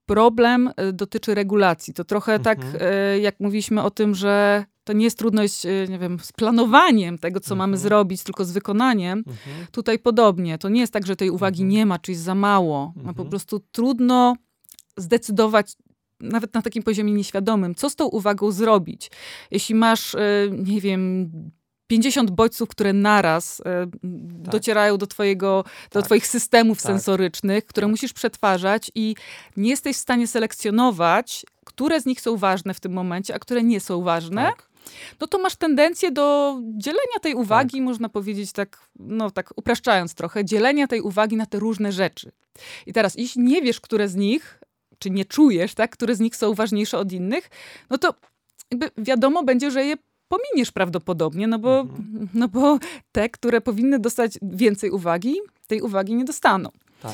Problem e, dotyczy regulacji. To trochę tak, Mhm. e, jak mówiliśmy o tym, że to nie jest trudność, e, nie wiem, z planowaniem tego, co mamy Mhm. zrobić, tylko z wykonaniem. Mhm. Tutaj podobnie. To nie jest tak, że tej uwagi Mhm. nie ma, czy jest za mało. No, po Mhm. prostu trudno zdecydować, nawet na takim poziomie nieświadomym, co z tą uwagą zrobić. Jeśli masz, nie wiem, 50 bodźców, które naraz e, docierają do, twojego, do Tak. twoich systemów Tak. sensorycznych, które Tak. musisz przetwarzać i nie jesteś w stanie selekcjonować, które z nich są ważne w tym momencie, a które nie są ważne, Tak. no to masz tendencję do dzielenia tej uwagi, można powiedzieć tak, no tak upraszczając trochę, dzielenia tej uwagi na te różne rzeczy. I teraz, jeśli nie wiesz, które z nich, czy nie czujesz, tak, które z nich są ważniejsze od innych, no to jakby wiadomo będzie, że je pominiesz prawdopodobnie, no bo, Mhm. no bo te, które powinny dostać więcej uwagi, tej uwagi nie dostaną. Tak.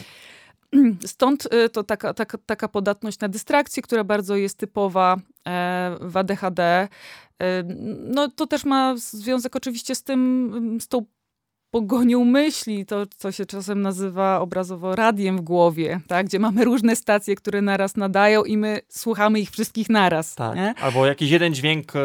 Stąd y, to taka, taka, taka podatność na dystrakcję, która bardzo jest typowa e, w ADHD. E, No to też ma związek oczywiście z tym, z tą pogonią myśli, to co się czasem nazywa obrazowo radiem w głowie, tak? gdzie mamy różne stacje, które naraz nadają i my słuchamy ich wszystkich naraz. Tak. Nie? Albo jakiś jeden dźwięk e,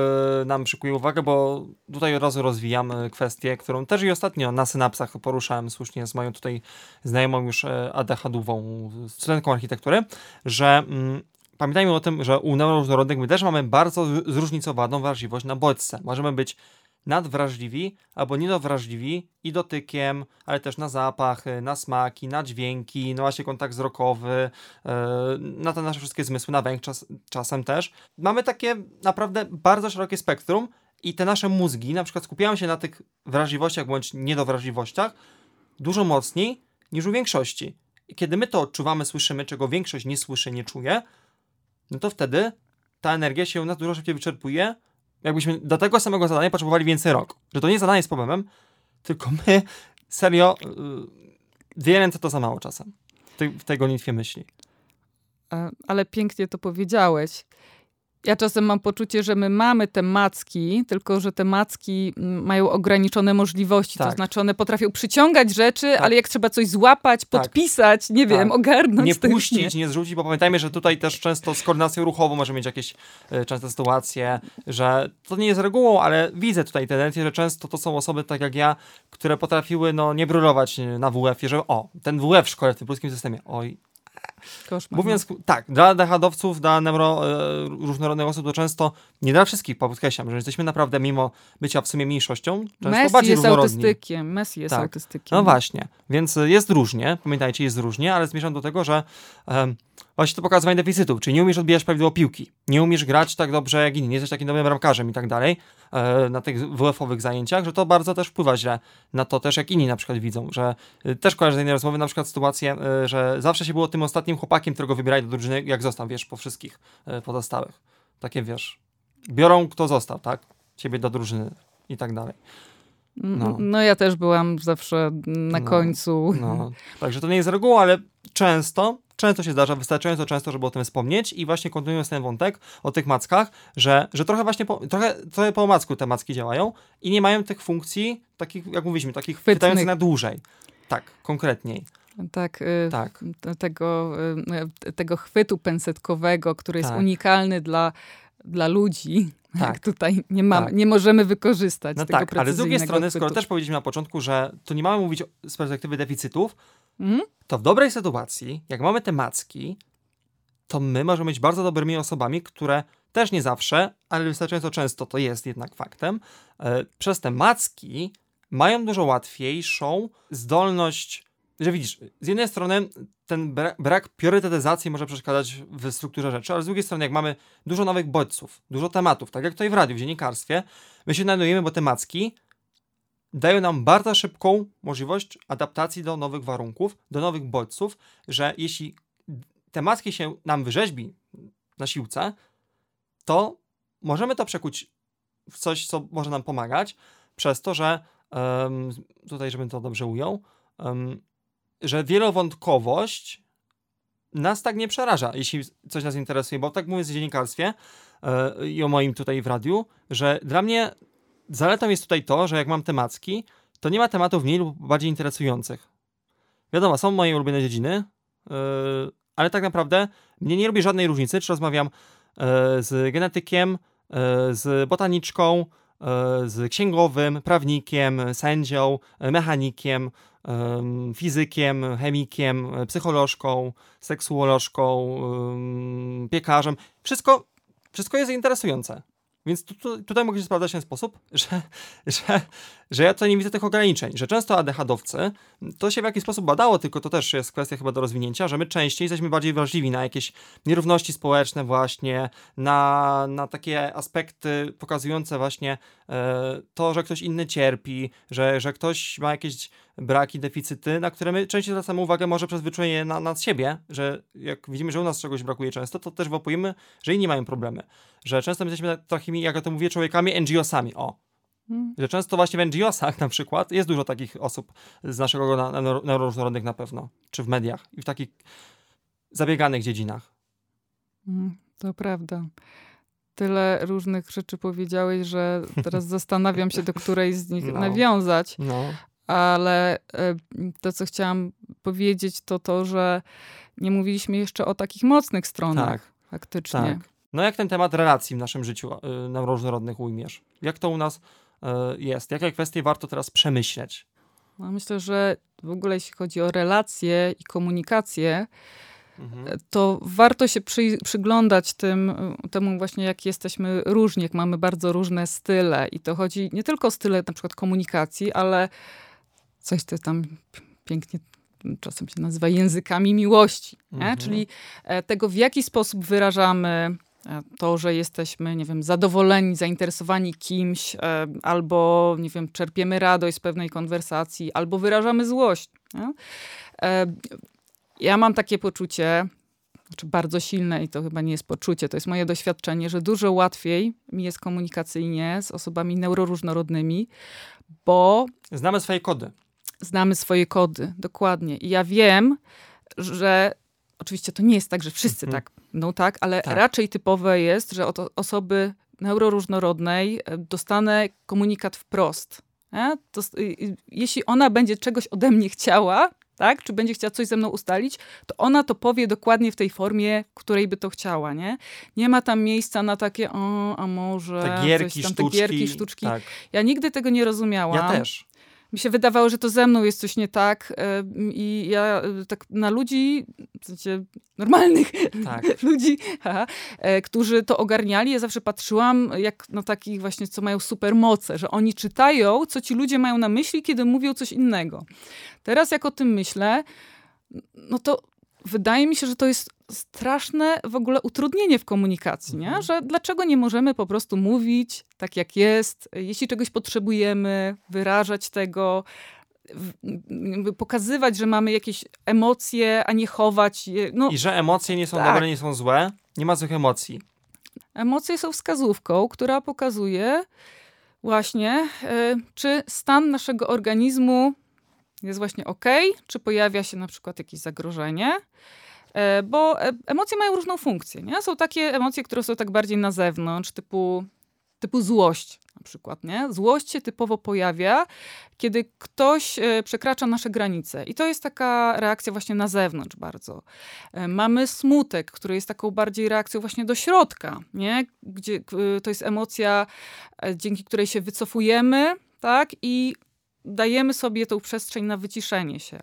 nam przykuje uwagę, bo tutaj od razu rozwijamy kwestię, którą też i ostatnio na synapsach poruszałem słusznie z moją tutaj znajomą już e, ADHD-ową studentką architektury, że mm, pamiętajmy o tym, że u neuroróżnorodnych my też mamy bardzo zróżnicowaną wrażliwość na bodźce. Możemy być nadwrażliwi albo niedowrażliwi i dotykiem, ale też na zapachy, na smaki, na dźwięki, no właśnie kontakt wzrokowy, e, na te nasze wszystkie zmysły, na węch czas, czasem też. Mamy takie naprawdę bardzo szerokie spektrum i te nasze mózgi na przykład skupiają się na tych wrażliwościach bądź niedowrażliwościach dużo mocniej niż u większości. I kiedy my to odczuwamy, słyszymy, czego większość nie słyszy, nie czuje, no to wtedy ta energia się u nas dużo szybciej wyczerpuje. Jakbyśmy do tego samego zadania potrzebowali więcej rok. Że to nie zadanie jest problemem, tylko my serio dwie ręce to za mało czasem. w tej gonitwie myśli. Ale pięknie to powiedziałeś. Ja czasem mam poczucie, że my mamy te macki, tylko że te macki mm, mają ograniczone możliwości. Tak. To znaczy one potrafią przyciągać rzeczy, tak. ale jak trzeba coś złapać, tak. podpisać, nie wiem, tak. ogarnąć. Nie puścić, nie. nie zrzucić, bo pamiętajmy, że tutaj też często z koordynacją ruchową może mieć jakieś y, częste sytuacje, że to nie jest regułą, ale widzę tutaj tendencję, że często to są osoby tak jak ja, które potrafiły no, nie brylować na WF-ie, że o, ten WF w szkole w tym polskim systemie, oj, Koszmar. Mówiąc, no. tak, dla DHD-owców, dla neuro, e, różnorodnych osób to często, nie dla wszystkich, podkreślam, że jesteśmy naprawdę, mimo bycia w sumie mniejszością, często Messi bardziej jest autystykiem, Messi jest tak. autystykiem. No właśnie, więc jest różnie, pamiętajcie, jest różnie, ale zmierzam do tego, że um, właśnie to pokazywanie deficytów, czyli nie umiesz odbijać prawidłowo piłki, nie umiesz grać tak dobrze jak inni, nie jesteś takim dobrym bramkarzem i tak dalej, e, na tych WF-owych zajęciach, że to bardzo też wpływa źle na to też, jak inni na przykład widzą, że e, też kojarzę z innej rozmowy na przykład sytuację, e, że zawsze się było tym ostatnim chłopakiem, którego wybierali do drużyny, jak został, wiesz, po wszystkich pozostałych. Takie, wiesz, biorą kto został, tak? Ciebie do drużyny i tak dalej. No. no ja też byłam zawsze na no, końcu. No. Także to nie jest reguła, ale często często się zdarza, wystarczająco często, żeby o tym wspomnieć i właśnie kontynuując ten wątek o tych mackach, że, że trochę właśnie po, trochę, trochę po macku te macki działają i nie mają tych funkcji, takich, jak mówiliśmy, takich chwytających na dłużej. Tak, konkretniej. Tak, y, tak. Tego, y, tego chwytu pensetkowego, który jest tak. unikalny dla, dla ludzi. Tak. tutaj nie, ma, tak. nie możemy wykorzystać no tego tak, ale z drugiej strony, chwytu. skoro też powiedzieliśmy na początku, że to nie mamy mówić z perspektywy deficytów, Mhm. To w dobrej sytuacji, jak mamy te macki, to my możemy być bardzo dobrymi osobami, które też nie zawsze, ale wystarczająco często to jest jednak faktem, e, przez te macki mają dużo łatwiejszą zdolność, że widzisz, z jednej strony ten brak, brak priorytetyzacji może przeszkadzać w strukturze rzeczy, ale z drugiej strony jak mamy dużo nowych bodźców, dużo tematów, tak jak tutaj w radiu, w dziennikarstwie, my się znajdujemy, bo te macki dają nam bardzo szybką możliwość adaptacji do nowych warunków, do nowych bodźców, że jeśli te maski się nam wyrzeźbi na siłce, to możemy to przekuć w coś, co może nam pomagać, przez to, że um, tutaj, żebym to dobrze ujął, um, że wielowątkowość nas tak nie przeraża, jeśli coś nas interesuje, bo tak mówię w dziennikarstwie yy, i o moim tutaj w radiu, że dla mnie zaletą jest tutaj to, że jak mam temacki, to nie ma tematów mniej lub bardziej interesujących. Wiadomo, są moje ulubione dziedziny, yy, ale tak naprawdę mnie nie robi żadnej różnicy, czy rozmawiam yy, z genetykiem, yy, z botaniczką, z księgowym, prawnikiem, sędzią, mechanikiem, fizykiem, chemikiem, psycholożką, seksuolożką, piekarzem. Wszystko, wszystko jest interesujące. Więc tu, tu, tutaj mogę się sprawdzać w ten sposób, że, że, że ja tutaj nie widzę tych ograniczeń, że często ADHD-owcy, to się w jakiś sposób badało, tylko to też jest kwestia chyba do rozwinięcia, że my częściej jesteśmy bardziej wrażliwi na jakieś nierówności społeczne właśnie, na, na takie aspekty pokazujące właśnie e, to, że ktoś inny cierpi, że, że ktoś ma jakieś braki, deficyty, na które my częściej zwracamy uwagę może przez wyczulenie na, na siebie, że jak widzimy, że u nas czegoś brakuje często, to też wopujemy, że inni mają problemy. Że często my jesteśmy takimi, jak ja to mówię, człowiekami NGO-sami, o. Hmm. Że często właśnie w NGO-sach na przykład jest dużo takich osób z naszego na, na, na pewno, czy w mediach i w takich zabieganych dziedzinach. Hmm, to prawda tyle różnych rzeczy powiedziałeś, że teraz zastanawiam się, do której z nich no. nawiązać. No ale e, to, co chciałam powiedzieć, to to, że nie mówiliśmy jeszcze o takich mocnych stronach tak, faktycznie. Tak. No jak ten temat relacji w naszym życiu e, na różnorodnych ujmiesz? Jak to u nas jest? Jakie kwestie warto teraz przemyśleć? No myślę, że w ogóle jeśli chodzi o relacje i komunikację, mhm. to warto się przy, przyglądać tym, temu właśnie, jak jesteśmy różni, jak mamy bardzo różne style. I to chodzi nie tylko o style na przykład komunikacji, ale coś, co tam pięknie czasem się nazywa językami miłości, mhm. czyli e, tego, w jaki sposób wyrażamy e, to, że jesteśmy, nie wiem, zadowoleni, zainteresowani kimś, e, albo, nie wiem, czerpiemy radość z pewnej konwersacji, albo wyrażamy złość. Nie? ja mam takie poczucie, znaczy bardzo silne i to chyba nie jest poczucie, to jest moje doświadczenie, że dużo łatwiej mi jest komunikacyjnie z osobami neuroróżnorodnymi, bo... Znamy swoje kody. Znamy swoje kody, dokładnie. I ja wiem, że oczywiście to nie jest tak, że wszyscy mhm. tak, no tak, ale tak. raczej typowe jest, że od osoby neuroróżnorodnej e, dostanę komunikat wprost. To, jeśli ona będzie czegoś ode mnie chciała, tak? Czy będzie chciała coś ze mną ustalić, to ona to powie dokładnie w tej formie, której by to chciała, nie? Nie ma tam miejsca na takie, o, a może... Te gierki, tam, sztuczki. Te gierki, sztuczki. Tak. Ja nigdy tego nie rozumiałam. Ja też mi się wydawało, że to ze mną jest coś nie tak i ja e, tak na ludzi, w sensie normalnych tak. ludzi, haha, e, którzy to ogarniali, ja zawsze patrzyłam jak na takich właśnie, co mają supermoce, że oni czytają, co ci ludzie mają na myśli, kiedy mówią coś innego. Teraz jak o tym myślę, no to wydaje mi się, że to jest straszne w ogóle utrudnienie w komunikacji, nie? Mhm. że dlaczego nie możemy po prostu mówić tak jak jest, jeśli czegoś potrzebujemy, wyrażać tego, pokazywać, że mamy jakieś emocje, a nie chować je. No, I że emocje nie są tak. dobre, nie są złe, nie ma złych emocji. Emocje są wskazówką, która pokazuje właśnie, y, czy stan naszego organizmu jest właśnie ok, czy pojawia się na przykład jakieś zagrożenie. E, bo e, emocje mają różną funkcję. Nie? Są takie emocje, które są tak bardziej na zewnątrz, typu, typu złość na przykład. Nie? Złość się typowo pojawia, kiedy ktoś e, przekracza nasze granice. I to jest taka reakcja właśnie na zewnątrz bardzo. Mamy smutek, który jest taką bardziej reakcją właśnie do środka, nie? Gdzie to jest emocja, dzięki której się wycofujemy, tak? I dajemy sobie tą przestrzeń na wyciszenie się.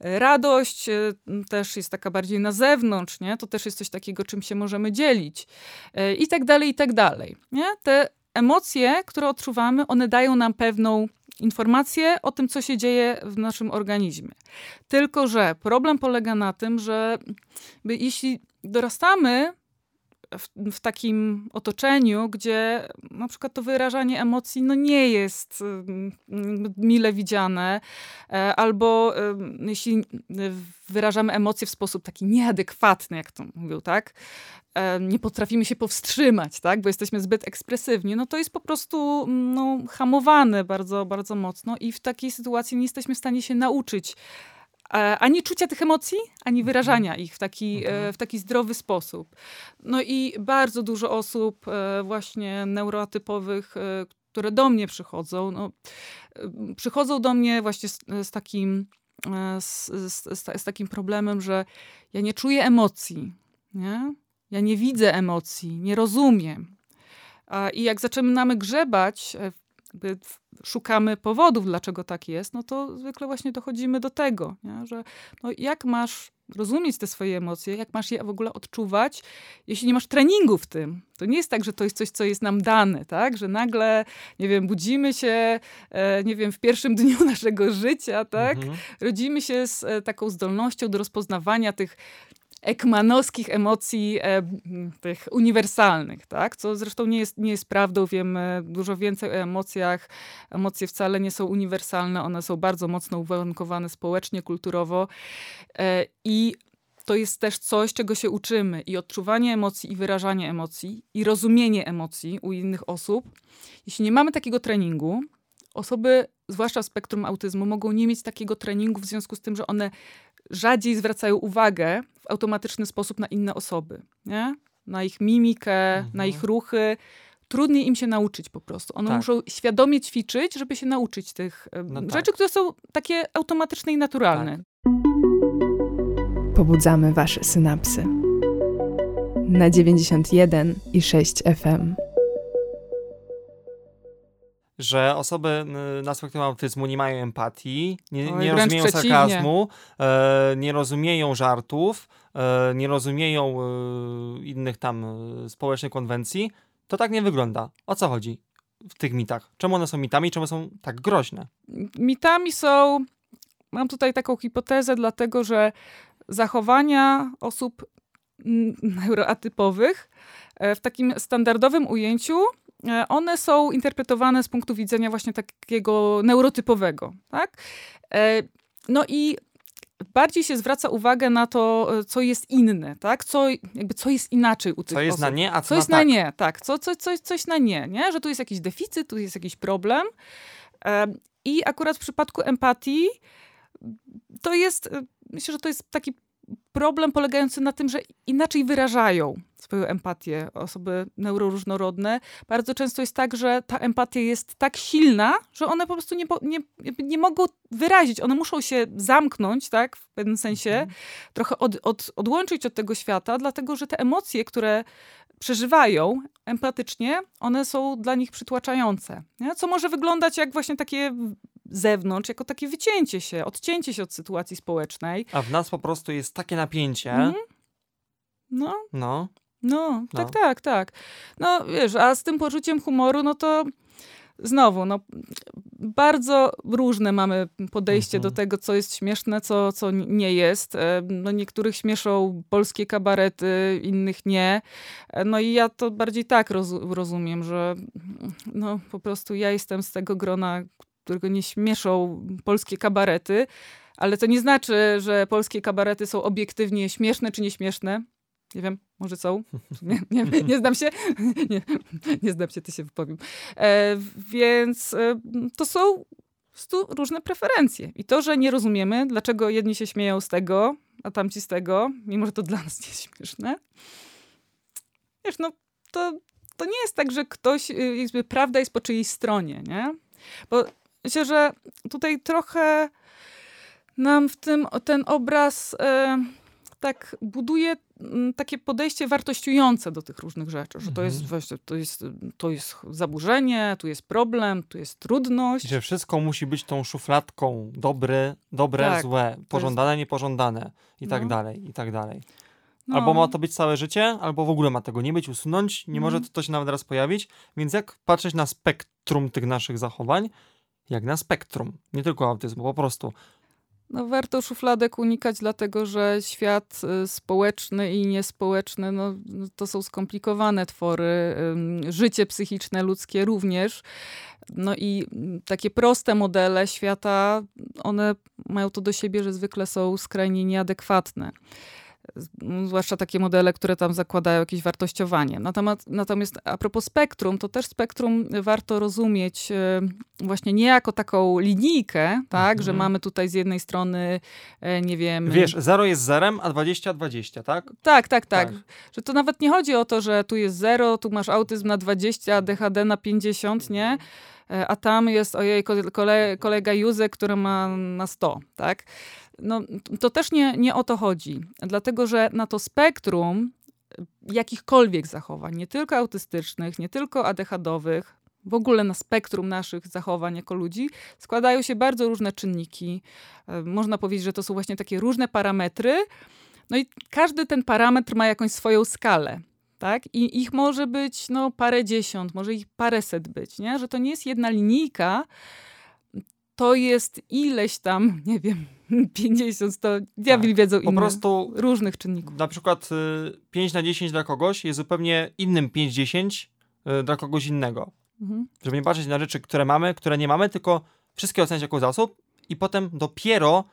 Radość e, też jest taka bardziej na zewnątrz, nie? To też jest coś takiego, czym się możemy dzielić. E, I tak dalej, i tak dalej. Nie? Te emocje, które odczuwamy, one dają nam pewną informację o tym, co się dzieje w naszym organizmie. Tylko, że problem polega na tym, że jeśli dorastamy w, w, takim otoczeniu, gdzie na przykład to wyrażanie emocji no nie jest mile widziane, e, albo jeśli wyrażamy emocje w sposób taki nieadekwatny, jak to mówią, tak? E, nie potrafimy się powstrzymać, tak? Bo jesteśmy zbyt ekspresywni, no to jest po prostu no, hamowane bardzo, bardzo mocno i w takiej sytuacji nie jesteśmy w stanie się nauczyć E, ani czucia tych emocji, ani wyrażania ich w taki, e, mhm. w taki zdrowy sposób. No i bardzo dużo osób e, właśnie neuroatypowych, które do mnie przychodzą, no, przychodzą do mnie właśnie z, z takim z, z, z, takim problemem, że ja nie czuję emocji, nie? Ja nie widzę emocji, nie rozumiem. I jak zaczynamy grzebać szukamy powodów, dlaczego tak jest, no to zwykle właśnie dochodzimy do tego, nie? że no jak masz rozumieć te swoje emocje, jak masz je w ogóle odczuwać, jeśli nie masz treningu w tym. To nie jest tak, że to jest coś, co jest nam dane, tak? Że nagle, nie wiem, budzimy się, e, nie wiem, w pierwszym dniu naszego życia, tak? Mhm. Rodzimy się z e, taką zdolnością do rozpoznawania tych ekmanowskich emocji e, tych uniwersalnych, tak? co zresztą nie jest, nie jest prawdą. Wiemy dużo więcej o emocjach. Emocje wcale nie są uniwersalne, one są bardzo mocno uwarunkowane społecznie, kulturowo e, i to jest też coś, czego się uczymy. I odczuwanie emocji, i wyrażanie emocji, i rozumienie emocji u innych osób. Jeśli nie mamy takiego treningu, osoby, zwłaszcza spektrum autyzmu, mogą nie mieć takiego treningu w związku z tym, że one rzadziej zwracają uwagę w automatyczny sposób na inne osoby, nie? na ich mimikę, mhm. na ich ruchy. Trudniej im się nauczyć po prostu. One tak. muszą świadomie ćwiczyć, żeby się nauczyć tych no rzeczy, tak. które są takie automatyczne i naturalne. Tak. Pobudzamy wasze synapsy. Na 91 i 6 FM że osoby na spektrum autyzmu nie mają empatii, nie, nie rozumieją przeciwnie. sarkazmu, e, nie rozumieją żartów, e, nie rozumieją e, innych tam e, społecznych konwencji, to tak nie wygląda. O co chodzi w tych mitach? Czemu one są mitami, czemu są tak groźne? Mitami są, mam tutaj taką hipotezę, dlatego że zachowania osób neuroatypowych e, w takim standardowym ujęciu one są interpretowane z punktu widzenia właśnie takiego neurotypowego, tak? E, no i bardziej się zwraca uwagę na to, e, co jest inne, tak? Co, jakby co jest inaczej u tych Co jest osób. na nie, a co, Co na jest tak. na nie, tak. Co, co, coś, coś na nie, nie? Że tu jest jakiś deficyt, tu jest jakiś problem. Em, I akurat w przypadku empatii to jest, e, myślę, że to jest taki problem polegający na tym, że inaczej wyrażają swoją empatię osoby neuroróżnorodne. Bardzo często jest tak, że ta empatia jest tak silna, że one po prostu nie, nie, nie mogą wyrazić. One muszą się zamknąć, tak, w pewnym sensie, trochę od, od, odłączyć od tego świata, dlatego że te emocje, które przeżywają empatycznie, one są dla nich przytłaczające. Nie? Co może wyglądać jak właśnie takie zewnątrz, jako takie wycięcie się, odcięcie się od sytuacji społecznej. A w nas po prostu jest takie napięcie. Mhm. No, No. no, tak, No. tak, tak. No wiesz, a z tym poczuciem humoru, no to znowu, no bardzo różne mamy podejście Mhm. do tego, co jest śmieszne, co, co nie jest. E, No niektórych śmieszą polskie kabarety, innych nie. E, No i ja to bardziej tak roz, rozumiem, że no po prostu ja jestem z tego grona, którego nie śmieszą polskie kabarety, ale to nie znaczy, że polskie kabarety są obiektywnie śmieszne czy nieśmieszne. Nie wiem, może są. Nie, nie, nie znam się. Nie, nie znam się, ty się wypowiem. E, więc e, to są prostu różne preferencje. I to, że nie rozumiemy, dlaczego jedni się śmieją z tego, a tamci z tego, mimo że to dla nas nie śmieszne. Wiesz, no to, to nie jest tak, że ktoś, y, jakby prawda jest po czyjejś stronie, nie? Bo myślę, że tutaj trochę nam w tym ten obraz e, tak buduje takie podejście wartościujące do tych różnych rzeczy, że to jest Mhm. właśnie, to jest, to jest zaburzenie, tu jest problem, tu jest trudność. Że wszystko musi być tą szufladką. Dobre, dobre, Tak, złe. Pożądane, niepożądane. I tak No. dalej, i tak dalej. No. Albo ma to być całe życie, albo w ogóle ma tego nie być, usunąć. Nie może Mhm. to, to się nawet raz pojawić. Więc jak patrzeć na spektrum tych naszych zachowań? Jak na spektrum. Nie tylko autyzmu, po prostu. No, warto szufladek unikać, dlatego że świat y, społeczny i niespołeczny no, no, to są skomplikowane twory. Życie psychiczne ludzkie również. No i mm, takie proste modele świata, one mają to do siebie, że zwykle są skrajnie nieadekwatne. Zwłaszcza takie modele, które tam zakładają jakieś wartościowanie. Natomiast, natomiast a propos spektrum, to też spektrum warto rozumieć e, właśnie nie jako taką linijkę, tak, że Mhm. mamy tutaj z jednej strony, e, nie wiem... Wiesz, 0 jest zerem, a 20 20, tak? Tak, tak, tak, Tak. Że to nawet nie chodzi o to, że tu jest 0, tu masz autyzm na 20, a DHD na 50, nie? E, A tam jest, ojej, ko- kole, kolega Józek, który ma na 100, tak? No, to też nie, nie o to chodzi. Dlatego, że na to spektrum e, jakichkolwiek zachowań, nie tylko autystycznych, nie tylko ADHD-owych, w ogóle na spektrum naszych zachowań jako ludzi, składają się bardzo różne czynniki. E, Można powiedzieć, że to są właśnie takie różne parametry, no i każdy ten parametr ma jakąś swoją skalę. Tak? I ich może być no, parę dziesiąt, może ich paręset być, nie? że to nie jest jedna linijka, to jest ileś tam, nie wiem, 50, 100, diabli Tak. wiedzą Po inne, prostu różnych czynników. na przykład y, 5 na 10 dla kogoś jest zupełnie innym 5-10 y, dla kogoś innego. Mhm. Żeby nie patrzeć na rzeczy, które mamy, które nie mamy, tylko wszystkie oceniać jako zasób i potem dopiero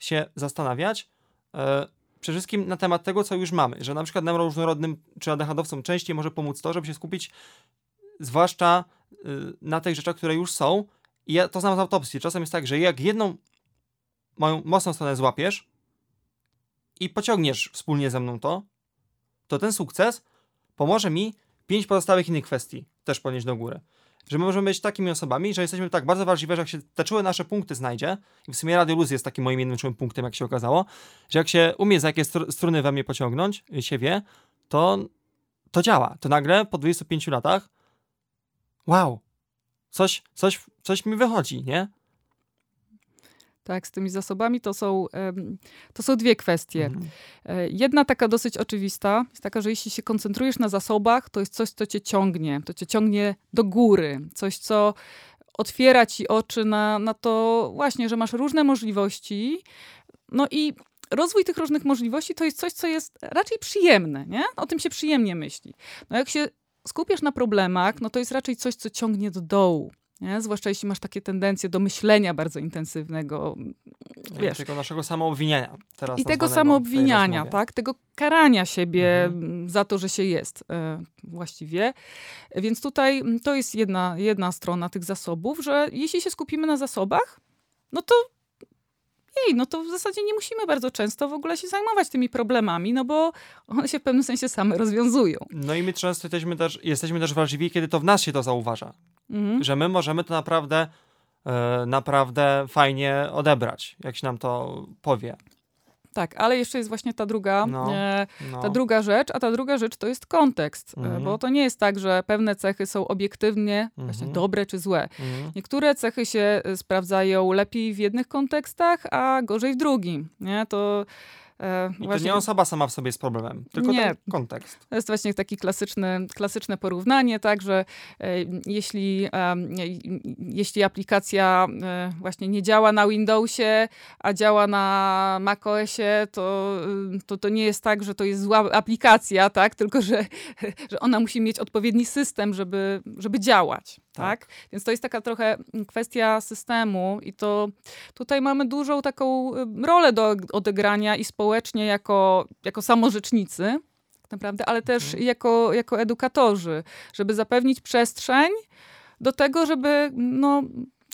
się zastanawiać e, przede wszystkim na temat tego, co już mamy. Że na przykład neuroróżnorodnym czy ADHD-owcom częściej może pomóc to, żeby się skupić zwłaszcza y, na tych rzeczach, które już są. I ja to znam z autopsji. Czasem jest tak, że jak jedną moją mocną stronę złapiesz i pociągniesz wspólnie ze mną to, to ten sukces pomoże mi pięć pozostałych innych kwestii też ponieść do góry. Że my możemy być takimi osobami, że jesteśmy tak bardzo ważliwe, że jak się te czułe nasze punkty znajdzie, i w sumie Radio Luz jest takim moim jednym czułym punktem, jak się okazało, że jak się umie za jakie str- struny we mnie pociągnąć, y, się wie, to to działa. To nagle po 25 latach wow, coś, coś, coś mi wychodzi, nie? Tak, z tymi zasobami to są, to są dwie kwestie. Mhm. E, Jedna taka dosyć oczywista jest taka, że jeśli się koncentrujesz na zasobach, to jest coś, co cię ciągnie, to cię ciągnie do góry, coś, co otwiera ci oczy na, na to właśnie, że masz różne możliwości. No i rozwój tych różnych możliwości to jest coś, co jest raczej przyjemne, nie? O tym się przyjemnie myśli. No jak się skupiasz na problemach, no to jest raczej coś, co ciągnie do dołu. Nie? Zwłaszcza jeśli masz takie tendencje do myślenia bardzo intensywnego. Wiesz. Tego naszego samoobwiniania. Teraz I tego samoobwiniania, tak? Tego karania siebie Mhm. za to, że się jest e, właściwie. Więc tutaj m, to jest jedna, jedna strona tych zasobów, że jeśli się skupimy na zasobach, no to jej, no to w zasadzie nie musimy bardzo często w ogóle się zajmować tymi problemami, no bo one się w pewnym sensie same rozwiązują. No i my często jesteśmy też, jesteśmy też wrażliwi, kiedy to w nas się to zauważa. Mhm. Że my możemy to naprawdę, e, naprawdę fajnie odebrać, jak się nam to powie. Tak, ale jeszcze jest właśnie ta druga, No, e, No. ta druga rzecz, a ta druga rzecz to jest kontekst, e, Mhm. bo to nie jest tak, że pewne cechy są obiektywnie właśnie Mhm. dobre czy złe. Mhm. Niektóre cechy się e, sprawdzają lepiej w jednych kontekstach, a gorzej w drugim. Nie? To, e, I to właśnie, nie osoba sama w sobie jest problemem, tylko Nie. ten kontekst. to jest właśnie taki klasyczny, klasyczne porównanie, tak, że e, jeśli, je- jeśli aplikacja e, właśnie nie działa na Windowsie, a działa na macOSie, to, y, to, to nie jest tak, że to jest zła aplikacja, tak, tylko że, że ona musi mieć odpowiedni system, żeby, żeby działać. Tak. Tak. Więc to jest taka trochę kwestia systemu i to tutaj mamy dużą taką rolę do odegrania i społecznie jako, jako samorzecznicy, tak naprawdę, ale też Mhm. jako, jako edukatorzy, żeby zapewnić przestrzeń do tego, żeby no,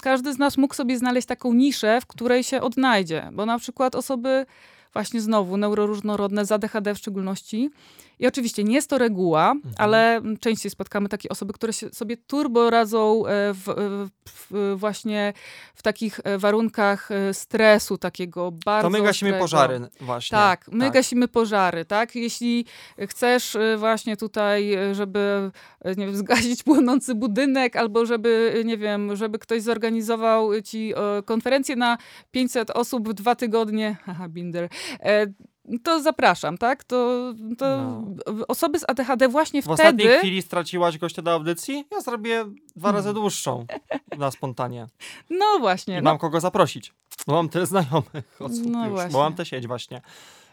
każdy z nas mógł sobie znaleźć taką niszę, w której się odnajdzie. Bo na przykład osoby właśnie znowu neuroróżnorodne, z ADHD w szczególności. I oczywiście nie jest to reguła, ale częściej spotkamy takie osoby, które się sobie turbo radzą e, w, w, w, właśnie w takich e, warunkach e, stresu takiego bardzo To my gasimy ostrego. pożary właśnie. Tak, my gasimy pożary, tak? Jeśli chcesz właśnie tutaj, żeby nie wiem, zgasić płonący budynek, albo żeby, nie wiem, żeby ktoś zorganizował ci e, konferencję na 500 osób w dwa tygodnie, haha, binder, e, to zapraszam, tak? To, to No. osoby z ADHD właśnie W ostatniej wtedy... chwili straciłaś gościa do audycji? Ja zrobię dwa razy Hmm. dłuższą na spontanie. No właśnie, I no, mam kogo zaprosić. Bo mam tyle znajomych osób No już, właśnie. bo mam tę sieć właśnie.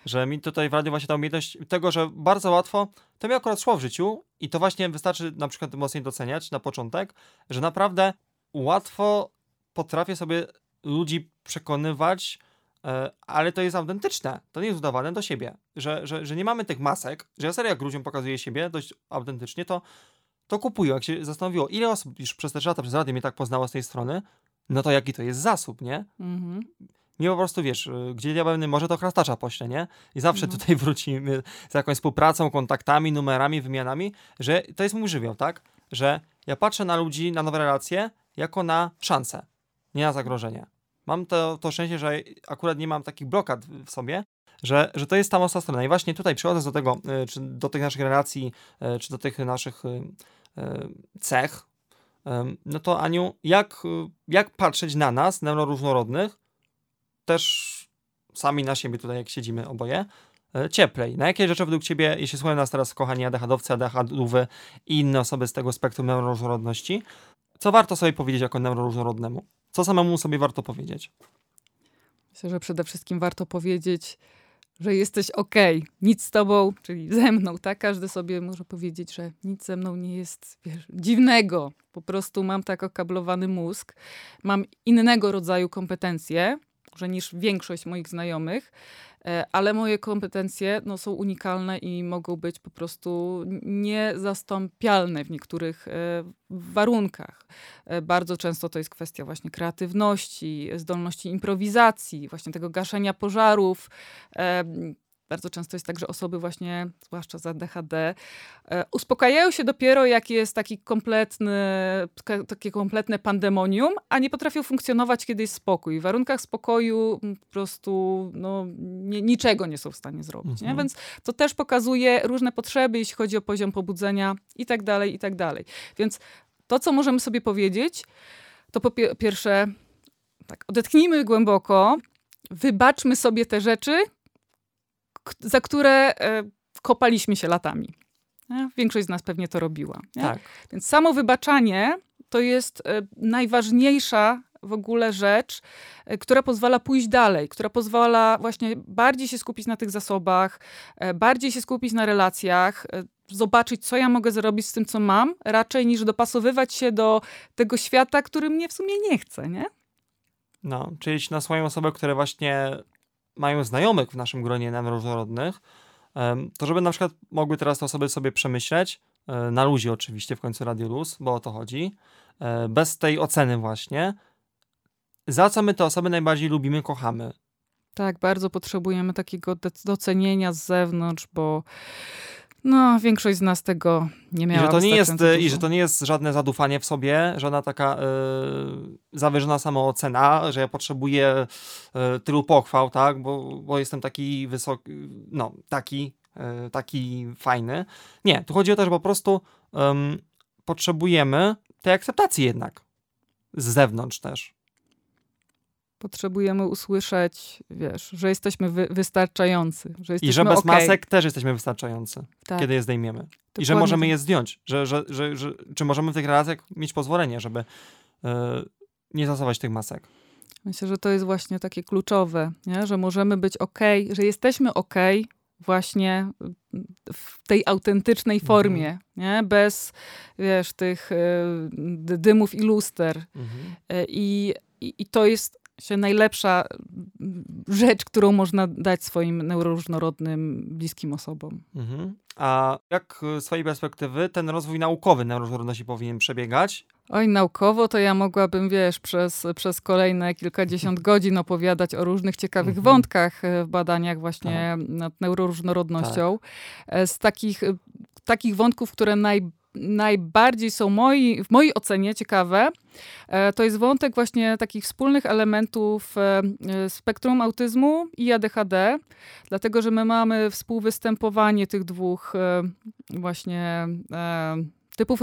Że mi tutaj w radiu właśnie ta umiejętność tego, że bardzo łatwo, to mi akurat szło w życiu i to właśnie wystarczy na przykład mocniej doceniać na początek, że naprawdę łatwo potrafię sobie ludzi przekonywać, e, ale to jest autentyczne, to nie jest udawane do siebie, że, że, że nie mamy tych masek, że ja serio jak ludziom pokazuję siebie dość autentycznie, to, to kupują. Jak się zastanowiło, ile osób już przez te lata, przez radio mnie tak poznało z tej strony, no to jaki to jest zasób, nie? Mhm. Mi po prostu, wiesz, gdzie diabeł może to chrastacza pośle, nie? I zawsze No. tutaj wrócimy z jakąś współpracą, kontaktami, numerami, wymianami, że to jest mój żywioł, tak? Że ja patrzę na ludzi, na nowe relacje jako na szansę, nie na zagrożenie. Mam to, to szczęście, że akurat nie mam takich blokad w sobie, że, że to jest ta mocna strona. I właśnie tutaj przychodząc do tego, y, czy do tych naszych relacji, y, czy do tych naszych y, cech, no to Aniu, jak, jak patrzeć na nas, neuroróżnorodnych, też sami na siebie tutaj, jak siedzimy oboje, e, cieplej. Na jakie rzeczy według Ciebie, jeśli słuchają nas teraz kochani ADHD-owcy, ADHD-owy i inne osoby z tego spektrum neuroróżnorodności, co warto sobie powiedzieć jako neuroróżnorodnemu? Co samemu sobie warto powiedzieć? Myślę, że przede wszystkim warto powiedzieć, że jesteś okej, nic z tobą, czyli ze mną, tak? Każdy sobie może powiedzieć, że nic ze mną nie jest wiesz, dziwnego. Po prostu mam tak okablowany mózg, mam innego rodzaju kompetencje, może niż większość moich znajomych, e, ale moje kompetencje no, są unikalne i mogą być po prostu niezastąpialne w niektórych e, warunkach. E, Bardzo często to jest kwestia właśnie kreatywności, zdolności improwizacji, właśnie tego gaszenia pożarów. Bardzo często jest tak, że osoby właśnie, zwłaszcza z ADHD, e, uspokajają się dopiero jak jest taki kompletny, takie kompletne pandemonium, a nie potrafią funkcjonować, kiedy jest spokój. W warunkach spokoju po prostu no, nie, niczego nie są w stanie zrobić. Mhm. Więc to też pokazuje różne potrzeby, jeśli chodzi o poziom pobudzenia i tak dalej, i tak dalej. Więc to, co możemy sobie powiedzieć, to po pie- pierwsze, tak, odetchnijmy głęboko, wybaczmy sobie te rzeczy, za które e, kopaliśmy się latami. Większość z nas pewnie to robiła. Tak. Więc samo wybaczanie to jest e, najważniejsza w ogóle rzecz, e, która pozwala pójść dalej, która pozwala właśnie bardziej się skupić na tych zasobach, bardziej się skupić na relacjach, zobaczyć, co ja mogę zrobić z tym, co mam, raczej niż dopasowywać się do tego świata, który mnie w sumie nie chce, nie? No, czyli na swoją osobę, które właśnie mają znajomych w naszym gronie różnorodnych, to żeby na przykład mogły teraz te osoby sobie przemyśleć, e, na luzie oczywiście, w końcu Radio Luz, bo o to chodzi, e, bez tej oceny właśnie, za co my te osoby najbardziej lubimy, kochamy. Tak, bardzo potrzebujemy takiego docenienia z zewnątrz, bo no, większość z nas tego nie miała. I że to nie jest, i że to nie jest żadne zadufanie w sobie, żadna taka yy, zawyżona samoocena, że ja potrzebuję yy, tylu pochwał, tak, bo, bo jestem taki wysoki, no, taki, yy, taki fajny. Nie, tu chodzi o to, że po prostu potrzebujemy tej akceptacji jednak z zewnątrz też potrzebujemy usłyszeć, wiesz, że jesteśmy wy wystarczający. Że jesteśmy I że bez okay. masek też jesteśmy wystarczający, tak. kiedy je zdejmiemy. Dokładnie. I że możemy je zdjąć. Że, że, że, że, czy możemy w tych relacjach mieć pozwolenie, żeby yy, nie stosować tych masek. Myślę, że to jest właśnie takie kluczowe, nie? że możemy być ok, że jesteśmy ok właśnie w tej autentycznej mhm. formie, mhm. nie? bez wiesz, tych y, dymów i luster. Mhm. Y, I, i to jest się najlepsza rzecz, którą można dać swoim neuroróżnorodnym, bliskim osobom. Mhm. A jak z swojej perspektywy ten rozwój naukowy neuroróżnorodności powinien przebiegać? Oj, naukowo to ja mogłabym, wiesz, przez, przez kolejne kilkadziesiąt godzin opowiadać o różnych ciekawych mhm. wątkach e, w badaniach właśnie tak. nad neuroróżnorodnością. Tak. E, z takich, e, takich wątków, które najbardziej najbardziej są moi, w mojej ocenie ciekawe, e, to jest wątek właśnie takich wspólnych elementów e, e, spektrum autyzmu i ADHD, dlatego że my mamy współwystępowanie tych dwóch właśnie typów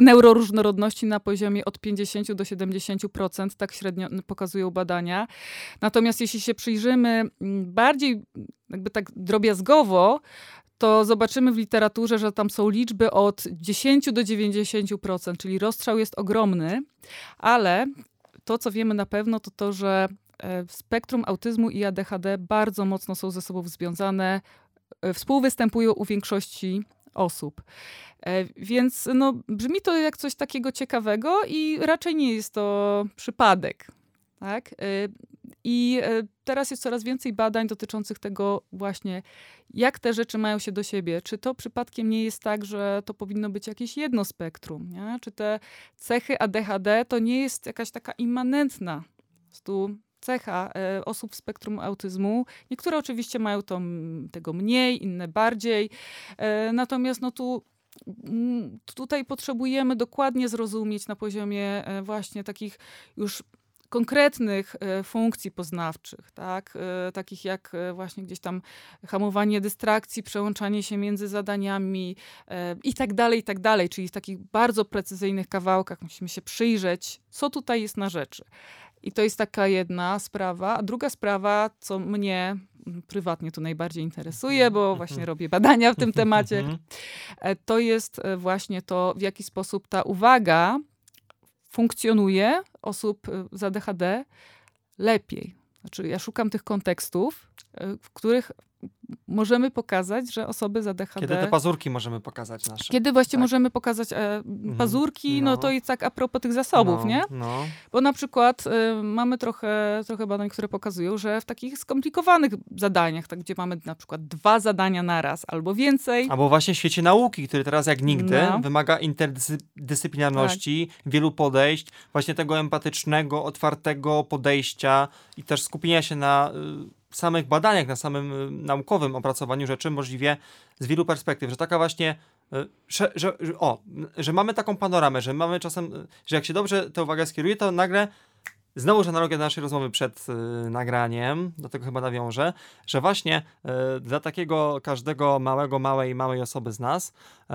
neuroróżnorodności na poziomie od 50 do 70%, tak średnio pokazują badania. Natomiast jeśli się przyjrzymy bardziej jakby tak drobiazgowo, to zobaczymy w literaturze, że tam są liczby od 10 do 90%, czyli rozstrzał jest ogromny, ale to, co wiemy na pewno, to to, że e, spektrum autyzmu i ADHD bardzo mocno są ze sobą związane, e, współwystępują u większości osób. E, więc no, brzmi to jak coś takiego ciekawego i raczej nie jest to przypadek. Tak? I e, teraz jest coraz więcej badań dotyczących tego właśnie, jak te rzeczy mają się do siebie. Czy to przypadkiem nie jest tak, że to powinno być jakieś jedno spektrum? Nie? Czy te cechy ADHD to nie jest jakaś taka immanentna tu cecha e, osób w spektrum autyzmu. Niektóre oczywiście mają to, tego mniej, inne bardziej. E, natomiast no tu tutaj potrzebujemy dokładnie zrozumieć na poziomie właśnie takich już konkretnych e, funkcji poznawczych, tak? E, takich jak e, właśnie gdzieś tam hamowanie dystrakcji, przełączanie się między zadaniami i tak dalej, i tak dalej. Czyli w takich bardzo precyzyjnych kawałkach musimy się przyjrzeć, co tutaj jest na rzeczy. I to jest taka jedna sprawa. A druga sprawa, co mnie prywatnie tu najbardziej interesuje, bo mhm. właśnie robię badania w tym temacie, mhm. to jest właśnie to, w jaki sposób ta uwaga funkcjonuje osób y, z ADHD lepiej. Znaczy, ja szukam tych kontekstów, y, w których możemy pokazać, że osoby z ADHD... Kiedy te pazurki możemy pokazać nasze. Kiedy właśnie tak. możemy pokazać e, pazurki, no. no. to i tak a propos tych zasobów, no, nie? No. Bo na przykład y, mamy trochę, trochę badań, które pokazują, że w takich skomplikowanych zadaniach, tak, gdzie mamy na przykład dwa zadania na raz albo więcej... Albo właśnie w świecie nauki, który teraz jak nigdy no. wymaga interdyscyplinarności, tak. wielu podejść, właśnie tego empatycznego, otwartego podejścia i też skupienia się na... Y, samych badaniach, na samym y, naukowym opracowaniu rzeczy możliwie z wielu perspektyw, że taka właśnie y, że, że, o, że mamy taką panoramę, że mamy czasem, y, że jak się dobrze tę uwagę skieruje, to nagle Znowuż analogia do naszej rozmowy przed y, nagraniem, do tego chyba nawiążę, że właśnie y, dla takiego każdego małego, małej, małej osoby z nas y,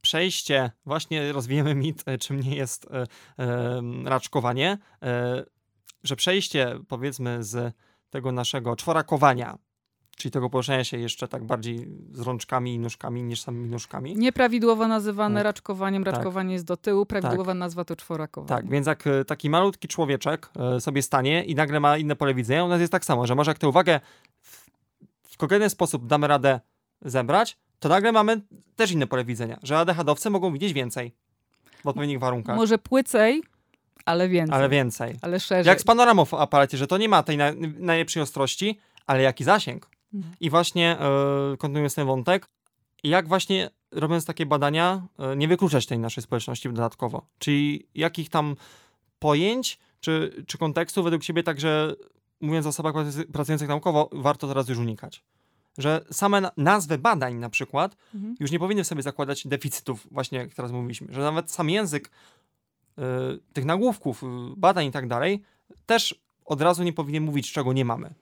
przejście, właśnie rozwijemy mit, czym nie jest raczkowanie, że przejście powiedzmy z tego naszego czworakowania, czyli tego poruszania się jeszcze tak bardziej z rączkami i nóżkami niż samymi nóżkami. Nieprawidłowo nazywane Tak. raczkowaniem. Raczkowanie jest do tyłu, prawidłowa Tak. nazwa to czworakowanie. Tak, więc jak e, taki malutki człowieczek e, sobie stanie i nagle ma inne pole widzenia, u nas jest tak samo, że może jak tę uwagę w, w konkretny sposób damy radę zebrać, to nagle mamy też inne pole widzenia, że ADHD-owcy mogą widzieć więcej w odpowiednich warunkach, Może płycej, ale więcej. ale więcej. Ale szerzej. Jak z panoramą w aparacie, że to nie ma tej naj, najlepszej ostrości, ale jaki zasięg. Mhm. I właśnie, e, kontynuując ten wątek, jak właśnie robiąc takie badania, e, nie wykluczać tej naszej społeczności dodatkowo. Czyli jakich tam pojęć czy, czy kontekstu według ciebie także, mówiąc o osobach pracujących naukowo, warto teraz już unikać. Że same na- nazwy badań na przykład Mhm. już nie powinny w sobie zakładać deficytów, właśnie jak teraz mówiliśmy, że nawet sam język tych nagłówków, y, badań i tak dalej, też od razu nie powinien mówić, czego nie mamy.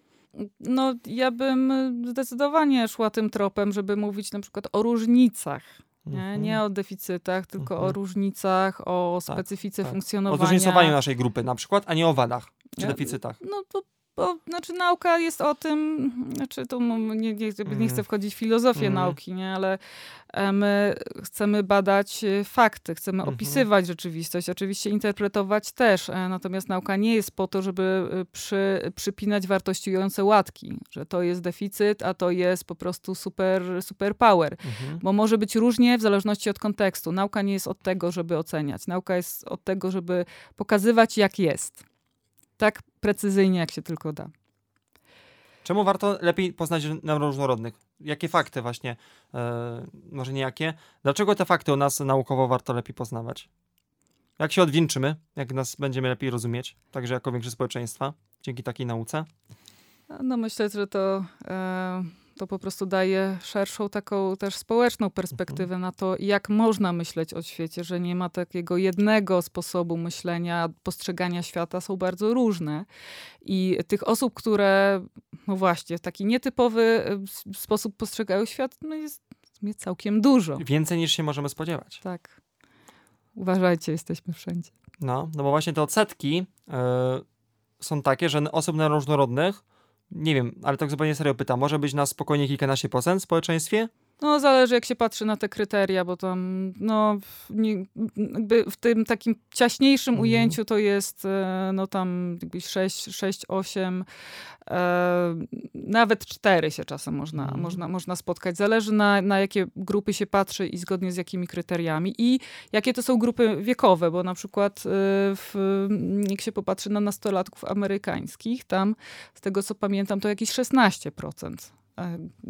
No, ja bym zdecydowanie szła tym tropem, żeby mówić na przykład o różnicach. Nie, Mhm. nie o deficytach, tylko Mhm. o różnicach, o Tak, specyfice tak. O funkcjonowania. zróżnicowaniu naszej grupy na przykład, a nie o wadach czy Ja- deficytach. No to, bo, znaczy nauka jest o tym, znaczy m- nie, nie, nie Mm. chcę wchodzić w filozofię Mm. nauki, nie, ale e, my chcemy badać e, fakty, chcemy Mhm. opisywać rzeczywistość, oczywiście interpretować też, e, natomiast nauka nie jest po to, żeby przy, przypinać wartościujące łatki, że to jest deficyt, a to jest po prostu super, super power. Mhm. Bo może być różnie w zależności od kontekstu. Nauka nie jest od tego, żeby oceniać. Nauka jest od tego, żeby pokazywać, jak jest. Tak precyzyjnie, jak się tylko da. Czemu warto lepiej poznać neuroróżnorodnych? Jakie fakty właśnie, e, może nie jakie, dlaczego te fakty u nas naukowo warto lepiej poznawać? Jak się odwdzięczymy, jak nas będziemy lepiej rozumieć, także jako większość społeczeństwa, dzięki takiej nauce? No myślę, że to, e, to po prostu daje szerszą taką też społeczną perspektywę na to, jak można myśleć o świecie, że nie ma takiego jednego sposobu myślenia, postrzegania świata są bardzo różne. I tych osób, które no właśnie w taki nietypowy sposób postrzegają świat, no jest całkiem dużo. Więcej niż się możemy spodziewać. Tak. Uważajcie, jesteśmy wszędzie. No, no bo właśnie te odsetki e, są takie, że osób neuroróżnorodnych, nie wiem, ale tak zupełnie serio pytam, może być na spokojnie kilkanaście procent w społeczeństwie? No, zależy jak się patrzy na te kryteria, bo tam, no, w- nie, w tym takim ciaśniejszym Mhm. ujęciu to jest, e, no tam jakby 6, 6 8, e, nawet 4 się czasem można, Mhm. można, można spotkać. Zależy na, na jakie grupy się patrzy i zgodnie z jakimi kryteriami i jakie to są grupy wiekowe, bo na przykład e, w, jak się popatrzy na nastolatków amerykańskich, tam z tego co pamiętam to jakieś 16% e,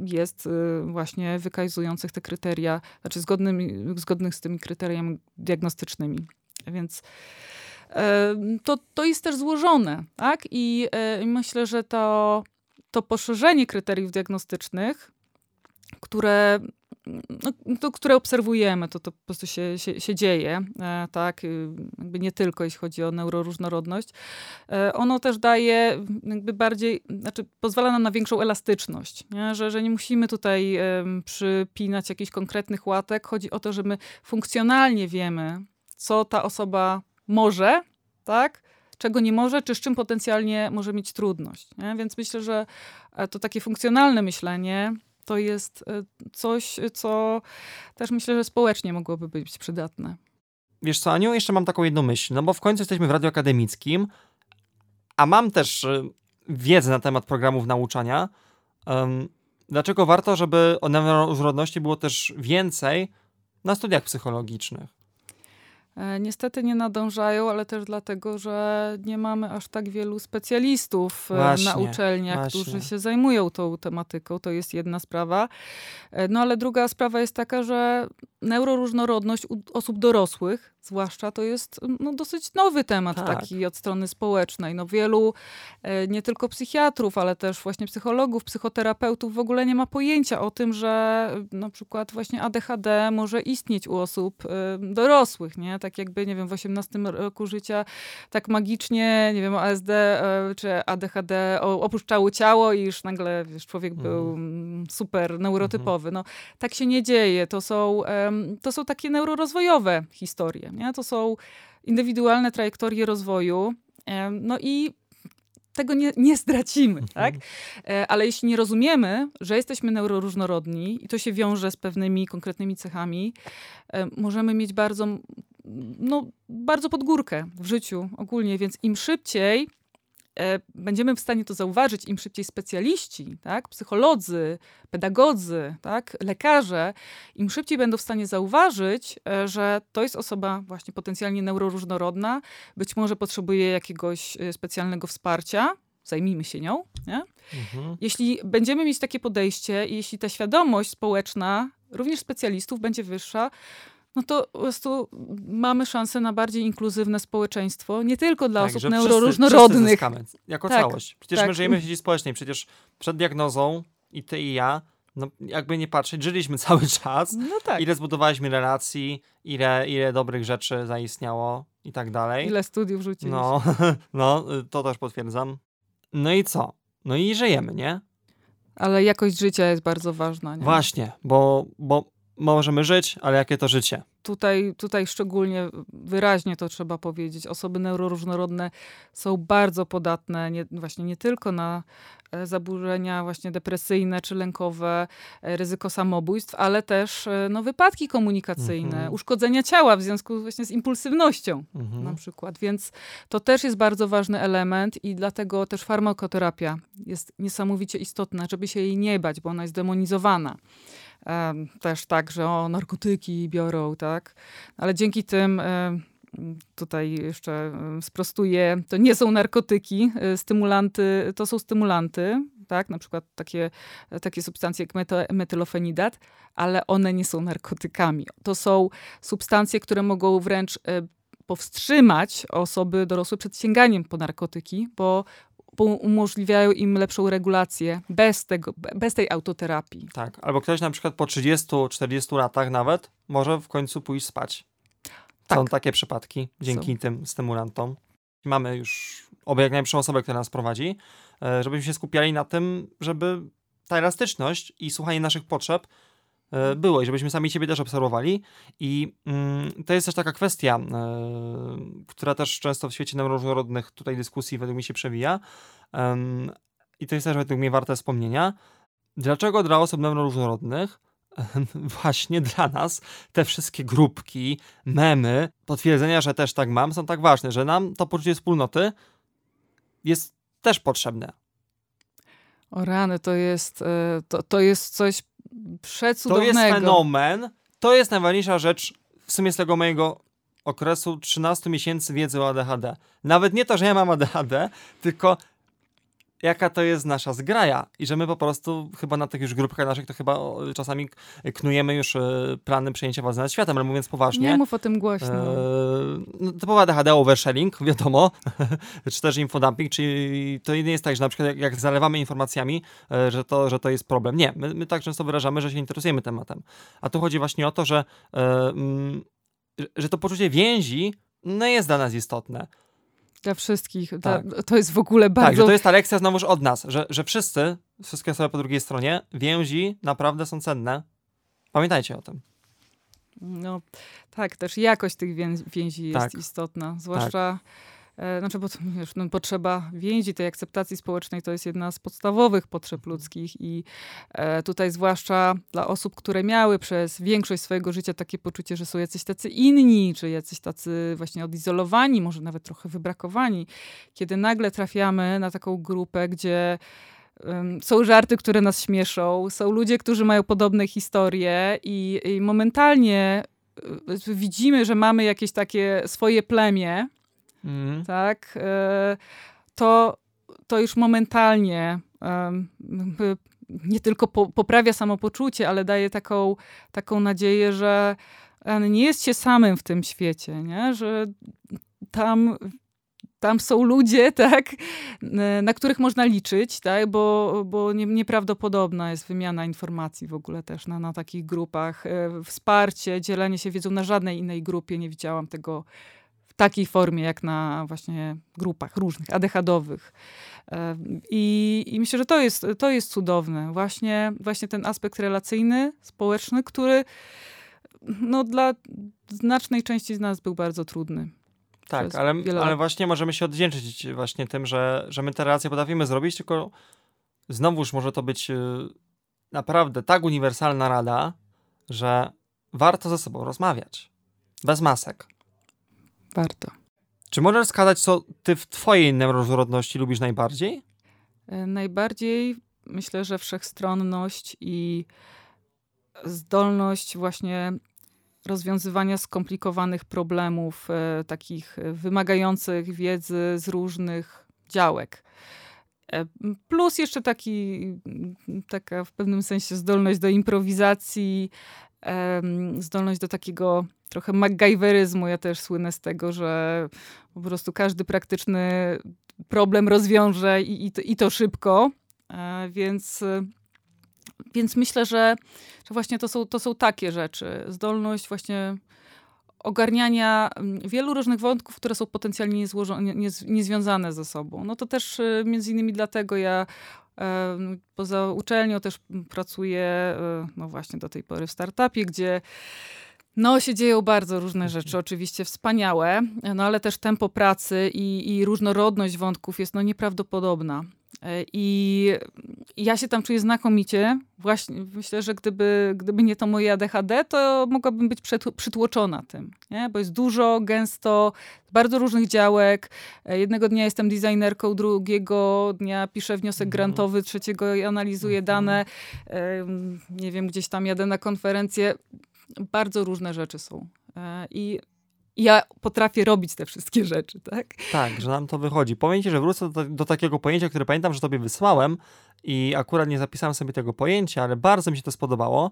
jest y, właśnie wykazujących te kryteria, znaczy zgodnymi, zgodnych z tymi kryteriami diagnostycznymi. Więc e, to, to jest też złożone, tak? I e, myślę, że to, to poszerzenie kryteriów diagnostycznych, które, no, to, które obserwujemy, to, to po prostu się, się, się dzieje, e, tak? Y, Jakby nie tylko jeśli chodzi o neuroróżnorodność. E, ono też daje jakby bardziej, znaczy pozwala nam na większą elastyczność, nie? Że, że nie musimy tutaj przypinać jakichś konkretnych łatek. Chodzi o to, że my funkcjonalnie wiemy, co ta osoba może, tak? Czego nie może, czy z czym potencjalnie może mieć trudność. Nie? Więc myślę, że e, to takie funkcjonalne myślenie to jest e, coś, co też myślę, że społecznie mogłoby być przydatne. Wiesz co, Aniu, jeszcze mam taką jedną myśl, no bo w końcu jesteśmy w radiu akademickim, a mam też y, wiedzę na temat programów nauczania. Dlaczego warto, żeby o neuroróżnorodności było też więcej na studiach psychologicznych? E, Niestety nie nadążają, ale też dlatego, że nie mamy aż tak wielu specjalistów e, Właśnie, na uczelniach, właśnie. którzy się zajmują tą tematyką. To jest jedna sprawa. E, No ale druga sprawa jest taka, że neuroróżnorodność u osób dorosłych, zwłaszcza, to jest no, dosyć nowy temat Tak. taki od strony społecznej. No wielu, nie tylko psychiatrów, ale też właśnie psychologów, psychoterapeutów w ogóle nie ma pojęcia o tym, że na przykład właśnie ADHD może istnieć u osób dorosłych, nie? Tak jakby, nie wiem, w 18 roku życia tak magicznie, nie wiem, ASD e, czy ADHD opuszczało ciało i już nagle wiesz, człowiek był mm, super neurotypowy. No, tak się nie dzieje. To są, to są takie neurorozwojowe historie. Nie? To są indywidualne trajektorie rozwoju. No i tego nie, nie stracimy, tak? E, ale jeśli nie rozumiemy, że jesteśmy neuroróżnorodni i to się wiąże z pewnymi konkretnymi cechami, e, możemy mieć bardzo, no, bardzo pod górkę w życiu ogólnie, więc im szybciej E, będziemy w stanie to zauważyć, im szybciej specjaliści, tak, psycholodzy, pedagodzy, tak, lekarze, im szybciej będą w stanie zauważyć, e, że to jest osoba właśnie potencjalnie neuroróżnorodna, być może potrzebuje jakiegoś e, specjalnego wsparcia, zajmijmy się nią. Mhm. Jeśli będziemy mieć takie podejście i jeśli ta świadomość społeczna, również specjalistów, będzie wyższa, no to po prostu mamy szansę na bardziej inkluzywne społeczeństwo, nie tylko dla tak, osób neuroróżnorodnych. jako tak, całość. Przecież tak. my żyjemy w sieci społecznej, przecież przed diagnozą i ty i ja, no jakby nie patrzeć, żyliśmy cały czas. No tak. Ile zbudowaliśmy relacji, ile, ile dobrych rzeczy zaistniało i tak dalej. Ile studiów rzuciliśmy. No, no, to też potwierdzam. No i co? No i żyjemy, nie? Ale jakość życia jest bardzo ważna. Nie? Właśnie, bo, bo możemy żyć, ale jakie to życie? Tutaj, tutaj szczególnie wyraźnie to trzeba powiedzieć. Osoby neuroróżnorodne są bardzo podatne nie, właśnie nie tylko na e, zaburzenia właśnie depresyjne czy lękowe, e, ryzyko samobójstw, ale też e, no, wypadki komunikacyjne, mhm. uszkodzenia ciała w związku właśnie z impulsywnością mhm. na przykład. Więc to też jest bardzo ważny element i dlatego też farmakoterapia jest niesamowicie istotna, żeby się jej nie bać, bo ona jest demonizowana też tak, że o, narkotyki biorą, tak? Ale dzięki tym tutaj jeszcze sprostuję, to nie są narkotyki, e, stymulanty, to są stymulanty, tak, na przykład takie, takie substancje jak metylofenidat, ale one nie są narkotykami. To są substancje, które mogą wręcz e, powstrzymać osoby dorosłe przed sięganiem po narkotyki, bo umożliwiają im lepszą regulację bez, tego, bez tej autoterapii. Tak, albo ktoś na przykład po 30-40 latach nawet może w końcu pójść spać. Tak. Są takie przypadki dzięki Są. tym stymulantom. Mamy już obie jak najlepszą osobę, która nas prowadzi, e, żebyśmy się skupiali na tym, żeby ta elastyczność i słuchanie naszych potrzeb było i żebyśmy sami siebie też obserwowali. I mm, to jest też taka kwestia, e, która też często w świecie neuroróżnorodnych tutaj dyskusji według mnie się przewija. I to jest też według mnie warte wspomnienia. Dlaczego dla osób neuroróżnorodnych właśnie dla nas te wszystkie grupki, memy, potwierdzenia, że też tak mam, są tak ważne, że nam to poczucie wspólnoty jest też potrzebne. O rany, to jest, e, to, to jest coś przecudownego. To jest fenomen. To jest najważniejsza rzecz w sumie z tego mojego okresu 13 miesięcy wiedzy o ADHD. Nawet nie to, że ja mam ADHD, tylko jaka to jest nasza zgraja i że my po prostu chyba na tych już grupkach naszych to chyba czasami knujemy już e, plany przejęcia władzy nad światem, ale mówiąc poważnie. Nie mów o tym głośno. E, no, typowa DHD oversharing, wiadomo, czy też infodumping, czyli to nie jest tak, że na przykład jak, jak zalewamy informacjami, e, że, to, że to jest problem. Nie, my, my tak często wyrażamy, że się interesujemy tematem. A tu chodzi właśnie o to, że, e, mm, że to poczucie więzi no jest dla nas istotne. Dla wszystkich. Tak. Dla, to jest w ogóle bardzo... Tak, że to jest ta lekcja znowuż od nas, że, że wszyscy, wszystkie osoby po drugiej stronie, więzi naprawdę są cenne. Pamiętajcie o tym. No tak, też jakość tych więzi jest tak. istotna. Zwłaszcza... Tak znaczy, bo wiesz, no, potrzeba więzi, tej akceptacji społecznej to jest jedna z podstawowych potrzeb mhm. ludzkich i e, tutaj zwłaszcza dla osób, które miały przez większość swojego życia takie poczucie, że są jacyś tacy inni, czy jacyś tacy właśnie odizolowani, może nawet trochę wybrakowani, kiedy nagle trafiamy na taką grupę, gdzie są żarty, które nas śmieszą, są ludzie, którzy mają podobne historie i, i momentalnie e, widzimy, że mamy jakieś takie swoje plemię, mm. tak, e, to, to już momentalnie nie tylko poprawia samopoczucie, ale daje taką, taką nadzieję, że nie jest się samym w tym świecie, nie? że tam tam są ludzie, tak, na których można liczyć, tak, bo, bo nie, nieprawdopodobna jest wymiana informacji w ogóle też na, na takich grupach. E, wsparcie, dzielenie się wiedzą na żadnej innej grupie. Nie widziałam tego takiej formie, jak na właśnie grupach różnych, ADHD-owych. I, I, myślę, że to jest, to jest cudowne. Właśnie, właśnie ten aspekt relacyjny, społeczny, który no, dla znacznej części z nas był bardzo trudny. Tak, ale, ale właśnie możemy się odwdzięczyć właśnie tym, że, że my te relacje potrafimy zrobić, tylko znowuż może to być y, naprawdę tak uniwersalna rada, że warto ze sobą rozmawiać. Bez masek. Warto. Czy możesz wskazać, co ty w twojej neuroróżnorodności lubisz najbardziej? E, najbardziej myślę, że wszechstronność i zdolność właśnie rozwiązywania skomplikowanych problemów, e, takich wymagających wiedzy z różnych działek. E, plus jeszcze taki, taka w pewnym sensie zdolność do improwizacji, e, zdolność do takiego trochę MacGyveryzmu. Ja też słynę z tego, że po prostu każdy praktyczny problem rozwiąże i, i, to, i to szybko. E, więc, więc myślę, że, że właśnie to są, to są takie rzeczy. Zdolność właśnie ogarniania wielu różnych wątków, które są potencjalnie niezwiązane ze sobą. No to też y, między innymi dlatego ja poza uczelnią też pracuję, no właśnie do tej pory w startupie, gdzie no, się dzieją bardzo różne rzeczy, oczywiście wspaniałe, no ale też tempo pracy i, i różnorodność wątków jest no nieprawdopodobna. E, I ja się tam czuję znakomicie. Właśnie myślę, że gdyby, gdyby nie to moje ADHD, to mogłabym być przytłoczona tym, nie? bo jest dużo, gęsto, bardzo różnych działek. E, jednego dnia jestem designerką, drugiego dnia piszę wniosek mhm. grantowy, trzeciego analizuję mhm. dane. Nie wiem, gdzieś tam jadę na konferencję. Bardzo różne rzeczy są. E, I ja potrafię robić te wszystkie rzeczy, tak? Tak, że nam to wychodzi. Powiem ci, że wrócę do, do, takiego pojęcia, które pamiętam, że tobie wysłałem i akurat nie zapisałem sobie tego pojęcia, ale bardzo mi się to spodobało.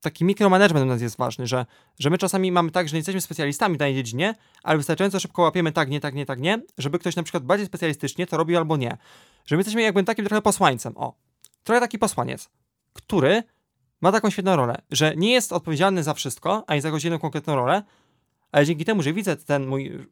Taki mikromanagement u nas jest ważny, że, że my czasami mamy tak, że nie jesteśmy specjalistami w danej dziedzinie, ale wystarczająco szybko łapiemy tak, nie, tak, nie, tak, nie, żeby ktoś na przykład bardziej specjalistycznie to robił albo nie. Że my jesteśmy jakby takim trochę posłańcem. O, trochę taki posłaniec, który ma taką świetną rolę, że nie jest odpowiedzialny za wszystko, ani za jakąś jedną konkretną rolę, ale dzięki temu, że widzę ten mój,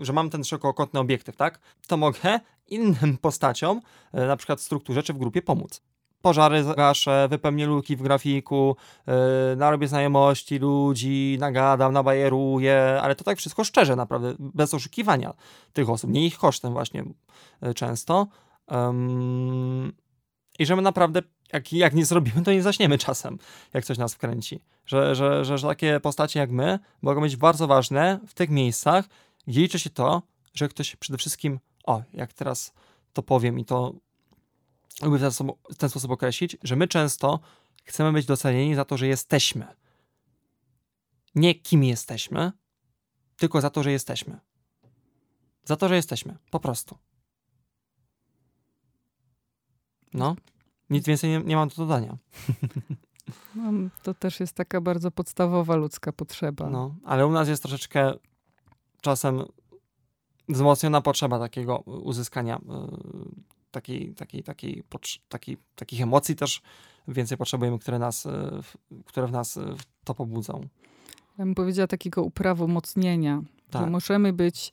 że mam ten szerokokątny obiektyw, tak, to mogę innym postaciom, e, na przykład strukturze czy w grupie pomóc. Pożary gaszę, wypełnię luki w grafiku, yy, narobię znajomości ludzi, nagadam, nabajeruję, ale to tak wszystko szczerze, naprawdę, bez oszukiwania tych osób, nie ich kosztem właśnie yy, często. Um, I że my naprawdę jak, jak nie zrobimy, to nie zaśniemy czasem, jak coś nas wkręci. Że, że, że, że takie postacie jak my mogą być bardzo ważne w tych miejscach, gdzie liczy się to, że ktoś przede wszystkim, o, jak teraz to powiem i to lubię w ten, w ten sposób określić, że my często chcemy być docenieni za to, że jesteśmy. Nie kim jesteśmy, tylko za to, że jesteśmy. Za to, że jesteśmy. Po prostu. No. Nic więcej nie, nie mam do dodania. To też jest taka bardzo podstawowa ludzka potrzeba. No, ale u nas jest troszeczkę czasem wzmocniona potrzeba takiego uzyskania y, takiej, takiej, takiej, takiej, takich emocji też więcej potrzebujemy, które, nas, y, które w nas y, to pobudzą. Ja bym powiedziała takiego uprawomocnienia, tak. że możemy być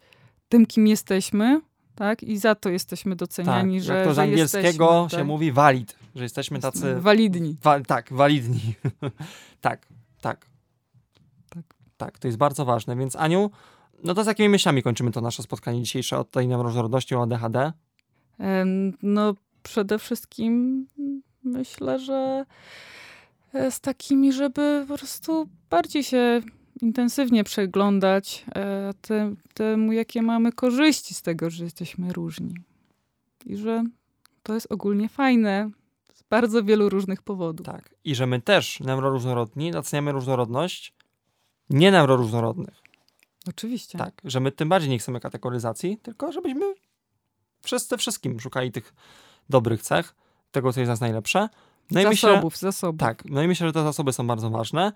tym, kim jesteśmy, tak? I za to jesteśmy doceniani, tak, że. Jak to z angielskiego się tak? mówi valid, że jesteśmy tacy. Walidni. Wa tak, walidni. tak, tak. Tak. Tak, to jest bardzo ważne. Więc Aniu, no to z jakimi myślami kończymy to nasze spotkanie dzisiejsze od tej różnorodności o ADHD? No, przede wszystkim myślę, że e, z takimi, żeby po prostu bardziej się intensywnie przeglądać e, te, temu, jakie mamy korzyści z tego, że jesteśmy różni. I że to jest ogólnie fajne bardzo wielu różnych powodów. Tak. I że my też, neuroróżnorodni, doceniamy różnorodność nie neuroróżnorodnych. Oczywiście. Tak, że my tym bardziej nie chcemy kategoryzacji, tylko żebyśmy wszyscy wszystkim szukali tych dobrych cech, tego, co jest nas najlepsze. No zasobów, myślę, zasobów. Tak, no i myślę, że te zasoby są bardzo ważne.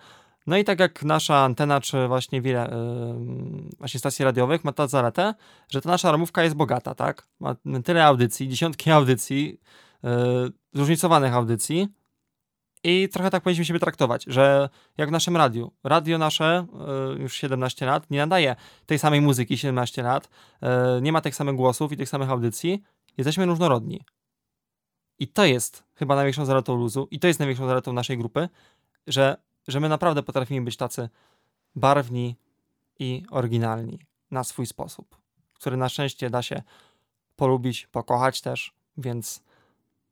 No i tak jak nasza antena, czy właśnie wiele yy, właśnie stacji radiowych ma tę zaletę, że ta nasza ramówka jest bogata, tak? Ma tyle audycji, dziesiątki audycji, zróżnicowanych audycji i trochę tak powinniśmy siebie traktować, że jak w naszym radiu. Radio nasze yy, już 17 lat nie nadaje tej samej muzyki 17 lat, yy, nie ma tych samych głosów i tych samych audycji. Jesteśmy różnorodni. I to jest chyba największą zaletą luzu i to jest największą zaletą naszej grupy, że że my naprawdę potrafimy być tacy barwni i oryginalni. na swój sposób, który na szczęście da się polubić, pokochać też, więc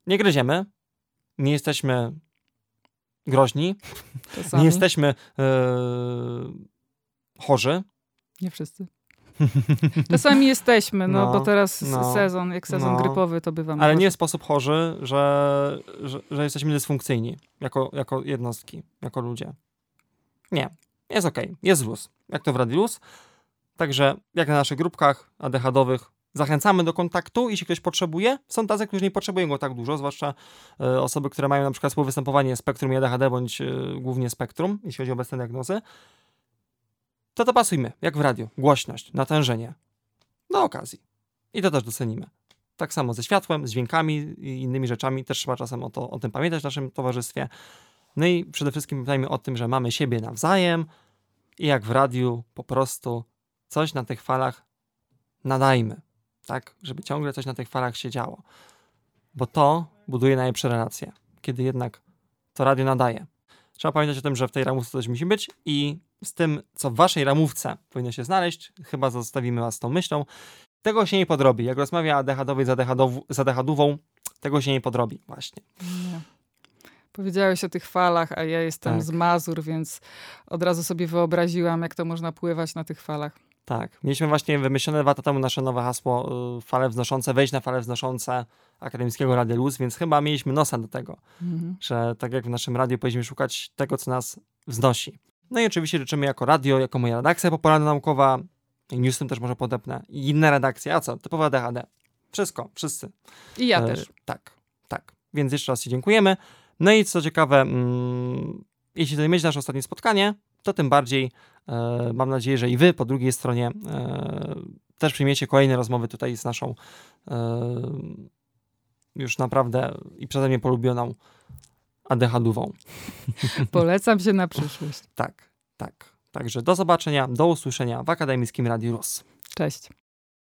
nie gryziemy, nie jesteśmy groźni, Czasami. nie jesteśmy yy, chorzy. Nie wszyscy. Czasami jesteśmy, no, No, bo teraz no, sezon, jak sezon no. grypowy, to bywam. Ale nie w sposób chorzy, że, że, że jesteśmy dysfunkcyjni jako, jako jednostki, jako ludzie. Nie. Jest okej. Jest luz. Jak to w Radiu Luz. Także jak na naszych grupkach ADHD-owych zachęcamy do kontaktu, jeśli ktoś potrzebuje. Są tacy, którzy nie potrzebują go tak dużo, zwłaszcza e, osoby, które mają na przykład współwystępowanie spektrum ADHD, bądź e, głównie spektrum, jeśli chodzi o obecne diagnozy. To to pasujmy, jak w radiu. Głośność, natężenie. Do okazji. I to też docenimy. Tak samo ze światłem, z dźwiękami i innymi rzeczami. Też trzeba czasem o, to, o tym pamiętać w naszym towarzystwie. No i przede wszystkim pamiętajmy o tym, że mamy siebie nawzajem i jak w radiu po prostu coś na tych falach nadajmy. Tak? Żeby ciągle coś na tych falach się działo. Bo to buduje najlepsze relacje. Kiedy jednak to radio nadaje. Trzeba pamiętać o tym, że w tej ramówce coś musi być i z tym, co w waszej ramówce powinno się znaleźć, chyba zostawimy was z tą myślą, tego się nie podrobi. Jak rozmawia ADHD-owy z, ADHD-ową, tego się nie podrobi właśnie. Nie. Powiedziałeś o tych falach, a ja jestem Tak. z Mazur, więc od razu sobie wyobraziłam, jak to można pływać na tych falach. Tak. Mieliśmy właśnie wymyślone dwa lata temu nasze nowe hasło y, fale wznoszące, wejść na fale wznoszące akademickiego Rady Luz, więc chyba mieliśmy nosa do tego, Mhm. że tak jak w naszym radiu powinniśmy szukać tego, co nas wznosi. No i oczywiście życzymy jako radio, jako moja redakcja popularno-naukowa, newsem też może podepnę, i inne redakcje, a co, typowe ADHD. Wszystko, wszyscy. I ja E, też. Tak, tak. Więc jeszcze raz Ci dziękujemy. No i co ciekawe, mm, jeśli to nie będzie nasze ostatnie spotkanie, to tym bardziej mam nadzieję, że i Wy po drugiej stronie e, też przyjmiecie kolejne rozmowy tutaj z naszą e, już naprawdę i przeze mnie polubioną ADHD-ową. Polecam się na przyszłość. Tak, tak. Także do zobaczenia, do usłyszenia w Akademickim Radiu ROS. Cześć.